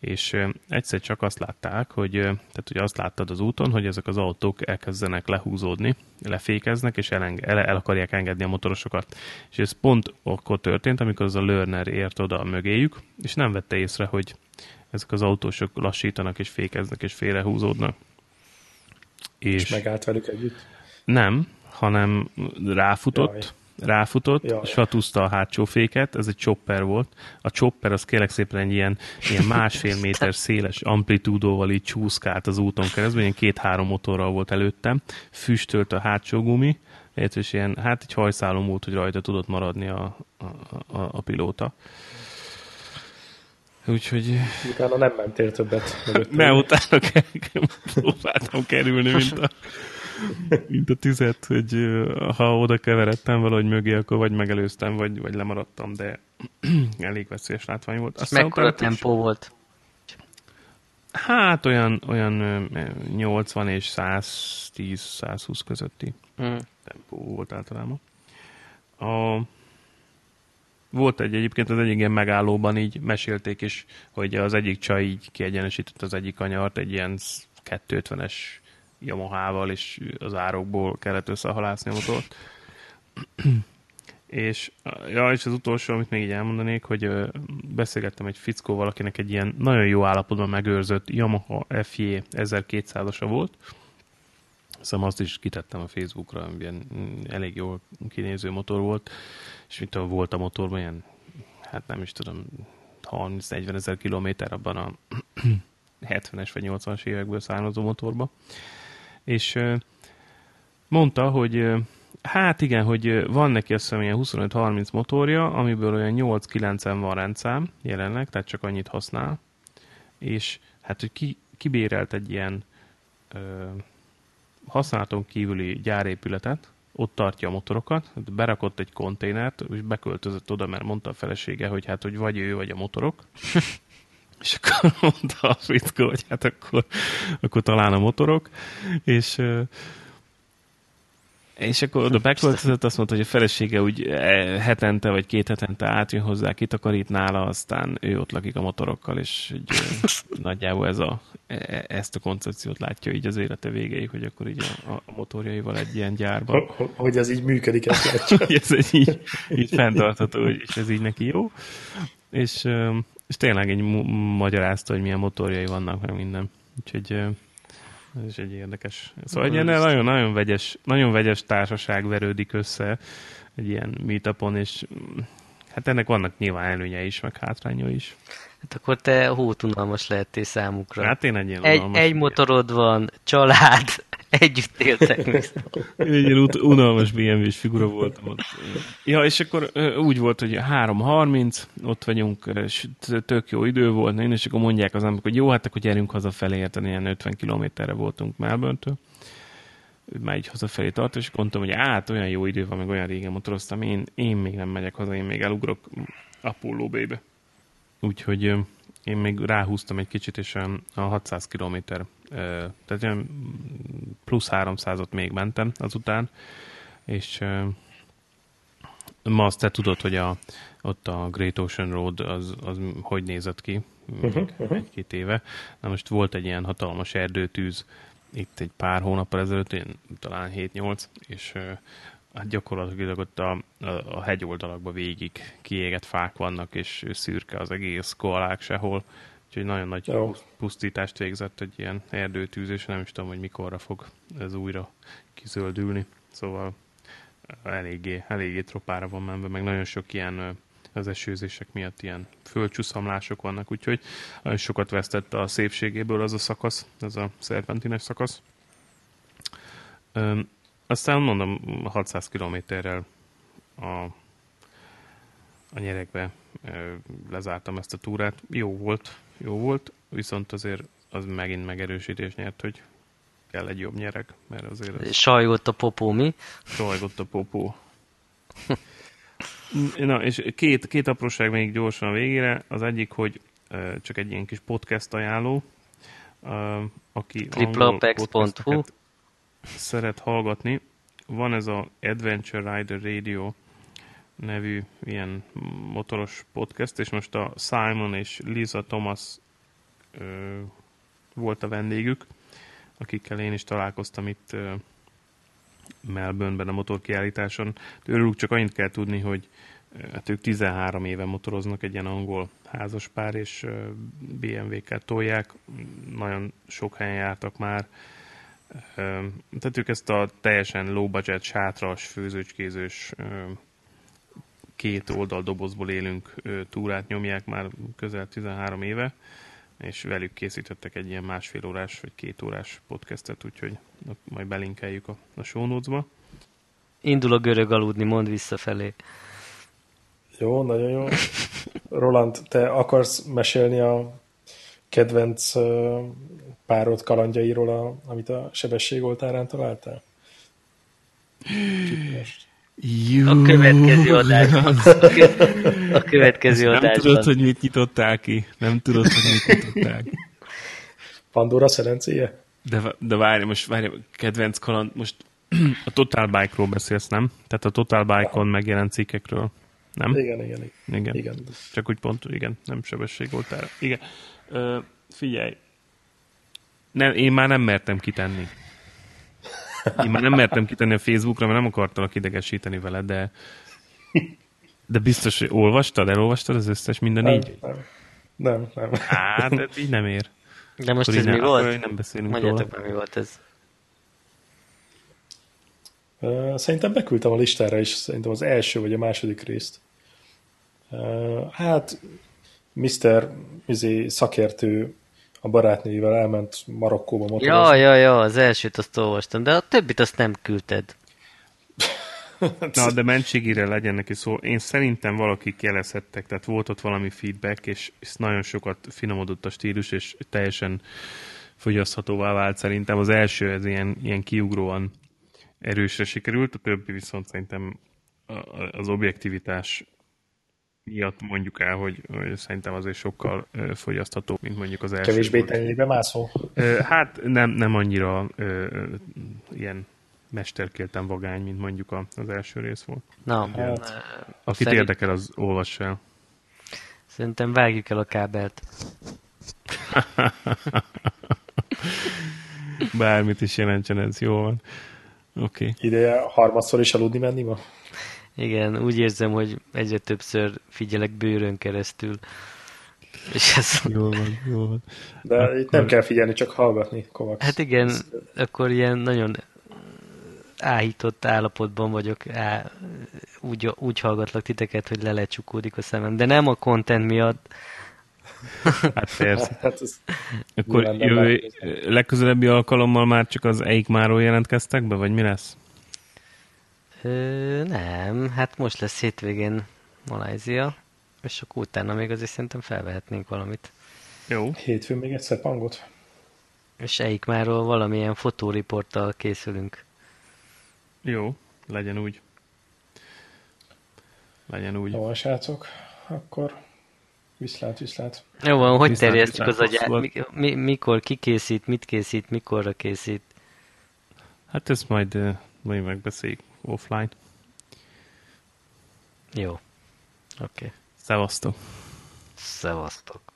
és egyszer csak azt látták, hogy, tehát hogy azt láttad az úton, hogy ezek az autók elkezdenek lehúzódni, lefékeznek, és elenge, el, el akarják engedni a motorosokat. És ez pont akkor történt, amikor az a learner ért oda mögéjük, és nem vette észre, hogy ezek az autósok lassítanak, és fékeznek, és félrehúzódnak. És, és megállt velük együtt? Nem, hanem ráfutott, Jaj ráfutott, ja. és a hátsó féket, ez egy chopper volt. A chopper az kérlek szépen egy ilyen, ilyen másfél méter széles amplitúdóval így csúszkált az úton keresztül, ilyen két-három motorral volt előttem, füstölt a hátsó gumi, és ilyen, hát egy hajszálom volt, hogy rajta tudott maradni a, a, a, a pilóta. Úgyhogy... Utána nem mentél többet. Ne, utána próbáltam kerülni, mint a mint a tüzet, hogy ha oda keveredtem valahogy mögé, akkor vagy megelőztem, vagy, vagy lemaradtam, de elég veszélyes látvány volt. Aztán Mekkora tempó volt? Hát olyan, olyan 80 és 110-120 közötti hmm. tempó volt általában. A, volt egy egyébként az egyik ilyen megállóban így mesélték is, hogy az egyik csaj így kiegyenesített az egyik anyart, egy ilyen 250-es Yamaha-val, és az árokból kellett összehalászni a motort. és, ja, és az utolsó, amit még így elmondanék, hogy beszélgettem egy fickóval, akinek egy ilyen nagyon jó állapotban megőrzött Yamaha FJ 1200-asa volt, Szóval azt is kitettem a Facebookra, ilyen elég jól kinéző motor volt, és mit volt a motorban, ilyen, hát nem is tudom, 30-40 ezer kilométer abban a 70-es vagy 80-as évekből származó motorba. És mondta, hogy hát igen, hogy van neki azt hiszem ilyen 25-30 motorja, amiből olyan 8-9 van rendszám jelenleg, tehát csak annyit használ, és hát, hogy ki, kibérelt egy ilyen ö, használaton kívüli gyárépületet, ott tartja a motorokat, berakott egy konténert, és beköltözött oda, mert mondta a felesége, hogy hát, hogy vagy ő, vagy a motorok. és akkor mondta a fickó, hogy hát akkor, akkor talán a motorok, és és akkor oda beköltözött, azt mondta, hogy a felesége úgy e, hetente vagy két hetente átjön hozzá, kitakarít nála, aztán ő ott lakik a motorokkal, és így, nagyjából ez a, e, ezt a koncepciót látja így az élete végéig, hogy akkor így a, a motorjaival egy ilyen gyárban. Hogy ez így működik, ezt látja. ez egy így, így fenntartható, és ez így neki jó. És, és tényleg egy magyarázta, hogy milyen motorjai vannak, meg minden. Úgyhogy ez is egy érdekes. Szóval egy ilyen nagyon-nagyon vegyes, nagyon vegyes társaság verődik össze egy ilyen meetupon, és mm, hát ennek vannak nyilván előnye is, meg hátránya is. Hát akkor te hótunalmas lehettél számukra. Hát én egy ilyen Egy, egy motorod van, család, együtt éltek. Én egy ilyen unalmas BMW-s figura voltam ott. Ja, és akkor úgy volt, hogy 3.30, ott vagyunk, tök jó idő volt, én, és akkor mondják az emberek, hogy jó, hát akkor gyerünk hazafelé, érteni, ilyen 50 kilométerre voltunk Melbourne-től már így hazafelé tart, és mondtam, hogy át olyan jó idő van, meg olyan régen motoroztam, én, én még nem megyek haza, én még elugrok Apollo Bay-be. Úgyhogy én még ráhúztam egy kicsit, és a 600 km, tehát olyan plusz 300-ot még mentem azután, és ma azt te tudod, hogy a, ott a Great Ocean Road az, az hogy nézett ki uh-huh, uh-huh. egy-két éve. Na most volt egy ilyen hatalmas erdőtűz itt egy pár hónappal ezelőtt, én, talán 7-8, és hát gyakorlatilag ott a, a, a hegyoldalakban végig kiégett fák vannak, és szürke az egész, koalák sehol, úgyhogy nagyon nagy Jó. pusztítást végzett egy ilyen erdőtűz, és nem is tudom, hogy mikorra fog ez újra kizöldülni. Szóval eléggé, eléggé tropára van menve, meg nagyon sok ilyen az esőzések miatt ilyen földcsúszamlások vannak, úgyhogy nagyon sokat vesztett a szépségéből az a szakasz, ez a szerpentines szakasz. Aztán mondom, 600 kilométerrel a, a nyerekbe lezártam ezt a túrát. Jó volt, jó volt, viszont azért az megint megerősítés nyert, hogy kell egy jobb nyereg, mert azért... Ez... Sajgott a popó, mi? Sajgott a popó. Na, és két, két apróság még gyorsan a végére. Az egyik, hogy csak egy ilyen kis podcast ajánló, aki szeret hallgatni. Van ez a Adventure Rider Radio nevű ilyen motoros podcast, és most a Simon és Lisa Thomas ö, volt a vendégük, akikkel én is találkoztam itt ö, Melbourneben a motorkiállításon. Őrülük csak annyit kell tudni, hogy hát ők 13 éve motoroznak, egy ilyen angol házaspár, és BMW-ket tolják, nagyon sok helyen jártak már, tehát ők ezt a teljesen low budget, sátras, főzőcskézős két oldal dobozból élünk túrát nyomják már közel 13 éve, és velük készítettek egy ilyen másfél órás vagy két órás podcastet, úgyhogy majd belinkeljük a, a show notes-ba. Indul a görög aludni, mond visszafelé. Jó, nagyon jó. Roland, te akarsz mesélni a kedvenc párod kalandjairól, a, amit a sebességoltárán találtál? Jó. A következő adásban. A következő nem adásban. Nem tudod, hogy mit nyitottál ki. Nem tudod, hogy mit nyitottál ki. Pandora szerencéje? De, de várj, most várj, kedvenc kaland, most a Total Bike-ról beszélsz, nem? Tehát a Total Bike-on megjelent cikkekről. Nem? Igen, igen, igen. igen. igen. Csak úgy pont, igen, nem sebességoltál. Igen. Ö, figyelj, nem, én már nem mertem kitenni. Én már nem mertem kitenni a Facebookra, mert nem akartalak idegesíteni vele, de de biztos, hogy olvastad, elolvastad az összes minden nem, így? Nem, nem. nem. Hát, ez így nem ér. De most ez mi volt? Nem beszélünk Mondjátok róla. mi volt ez. Szerintem beküldtem a listára is, szerintem az első vagy a második részt. Hát, Mr. Izé, szakértő a barátnőivel elment Marokkóba motorozni. Ja, ja, ja, az elsőt azt olvastam, de a többit azt nem küldted. Na, de mentségére legyen neki szó. Én szerintem valakik jelezhettek, tehát volt ott valami feedback, és, és nagyon sokat finomodott a stílus, és teljesen fogyaszthatóvá vált szerintem. Az első ez ilyen, ilyen kiugróan erősre sikerült, a többi viszont szerintem az objektivitás miatt mondjuk el, hogy, hogy szerintem azért sokkal ö, fogyasztható, mint mondjuk az első. Kevésbé tenyébe mászó? Hát nem, nem annyira ö, ö, ilyen mesterkéltem vagány, mint mondjuk az első rész volt. Na, hát, Akit szerint... érdekel, az olvass el. Szerintem vágjuk el a kábelt. Bármit is jelentsen ez, jó van. Oké. Okay. Ideje harmadszor is aludni menni ma? Igen, úgy érzem, hogy egyre többször figyelek bőrön keresztül. És ez... Jó van, jó van. De akkor... itt nem kell figyelni, csak hallgatni, Kovacs. Hát igen, ez... akkor ilyen nagyon áhított állapotban vagyok, á, úgy, úgy hallgatlak titeket, hogy le lecsukódik a szemem, de nem a content miatt. Hát persze. Hát ez Akkor jövő, legközelebbi alkalommal már csak az Eikmáról jelentkeztek be, vagy mi lesz? Ö, nem, hát most lesz hétvégén Malázia, és akkor utána még azért szerintem felvehetnénk valamit. Jó. Hétfőn még egyszer pangot. És Eikmáról valamilyen fotóriporttal készülünk. Jó, legyen úgy. Legyen úgy. Jó, srácok, akkor viszlát, viszlát. Jó van, hogy viszlát, terjesztjük viszlát, az agyát? Mi, mi, mikor kikészít, mit készít, mikorra készít? Hát ezt majd, majd megbeszéljük offline. Jó. Oké. Okay. Szevasztok. Szevasztok.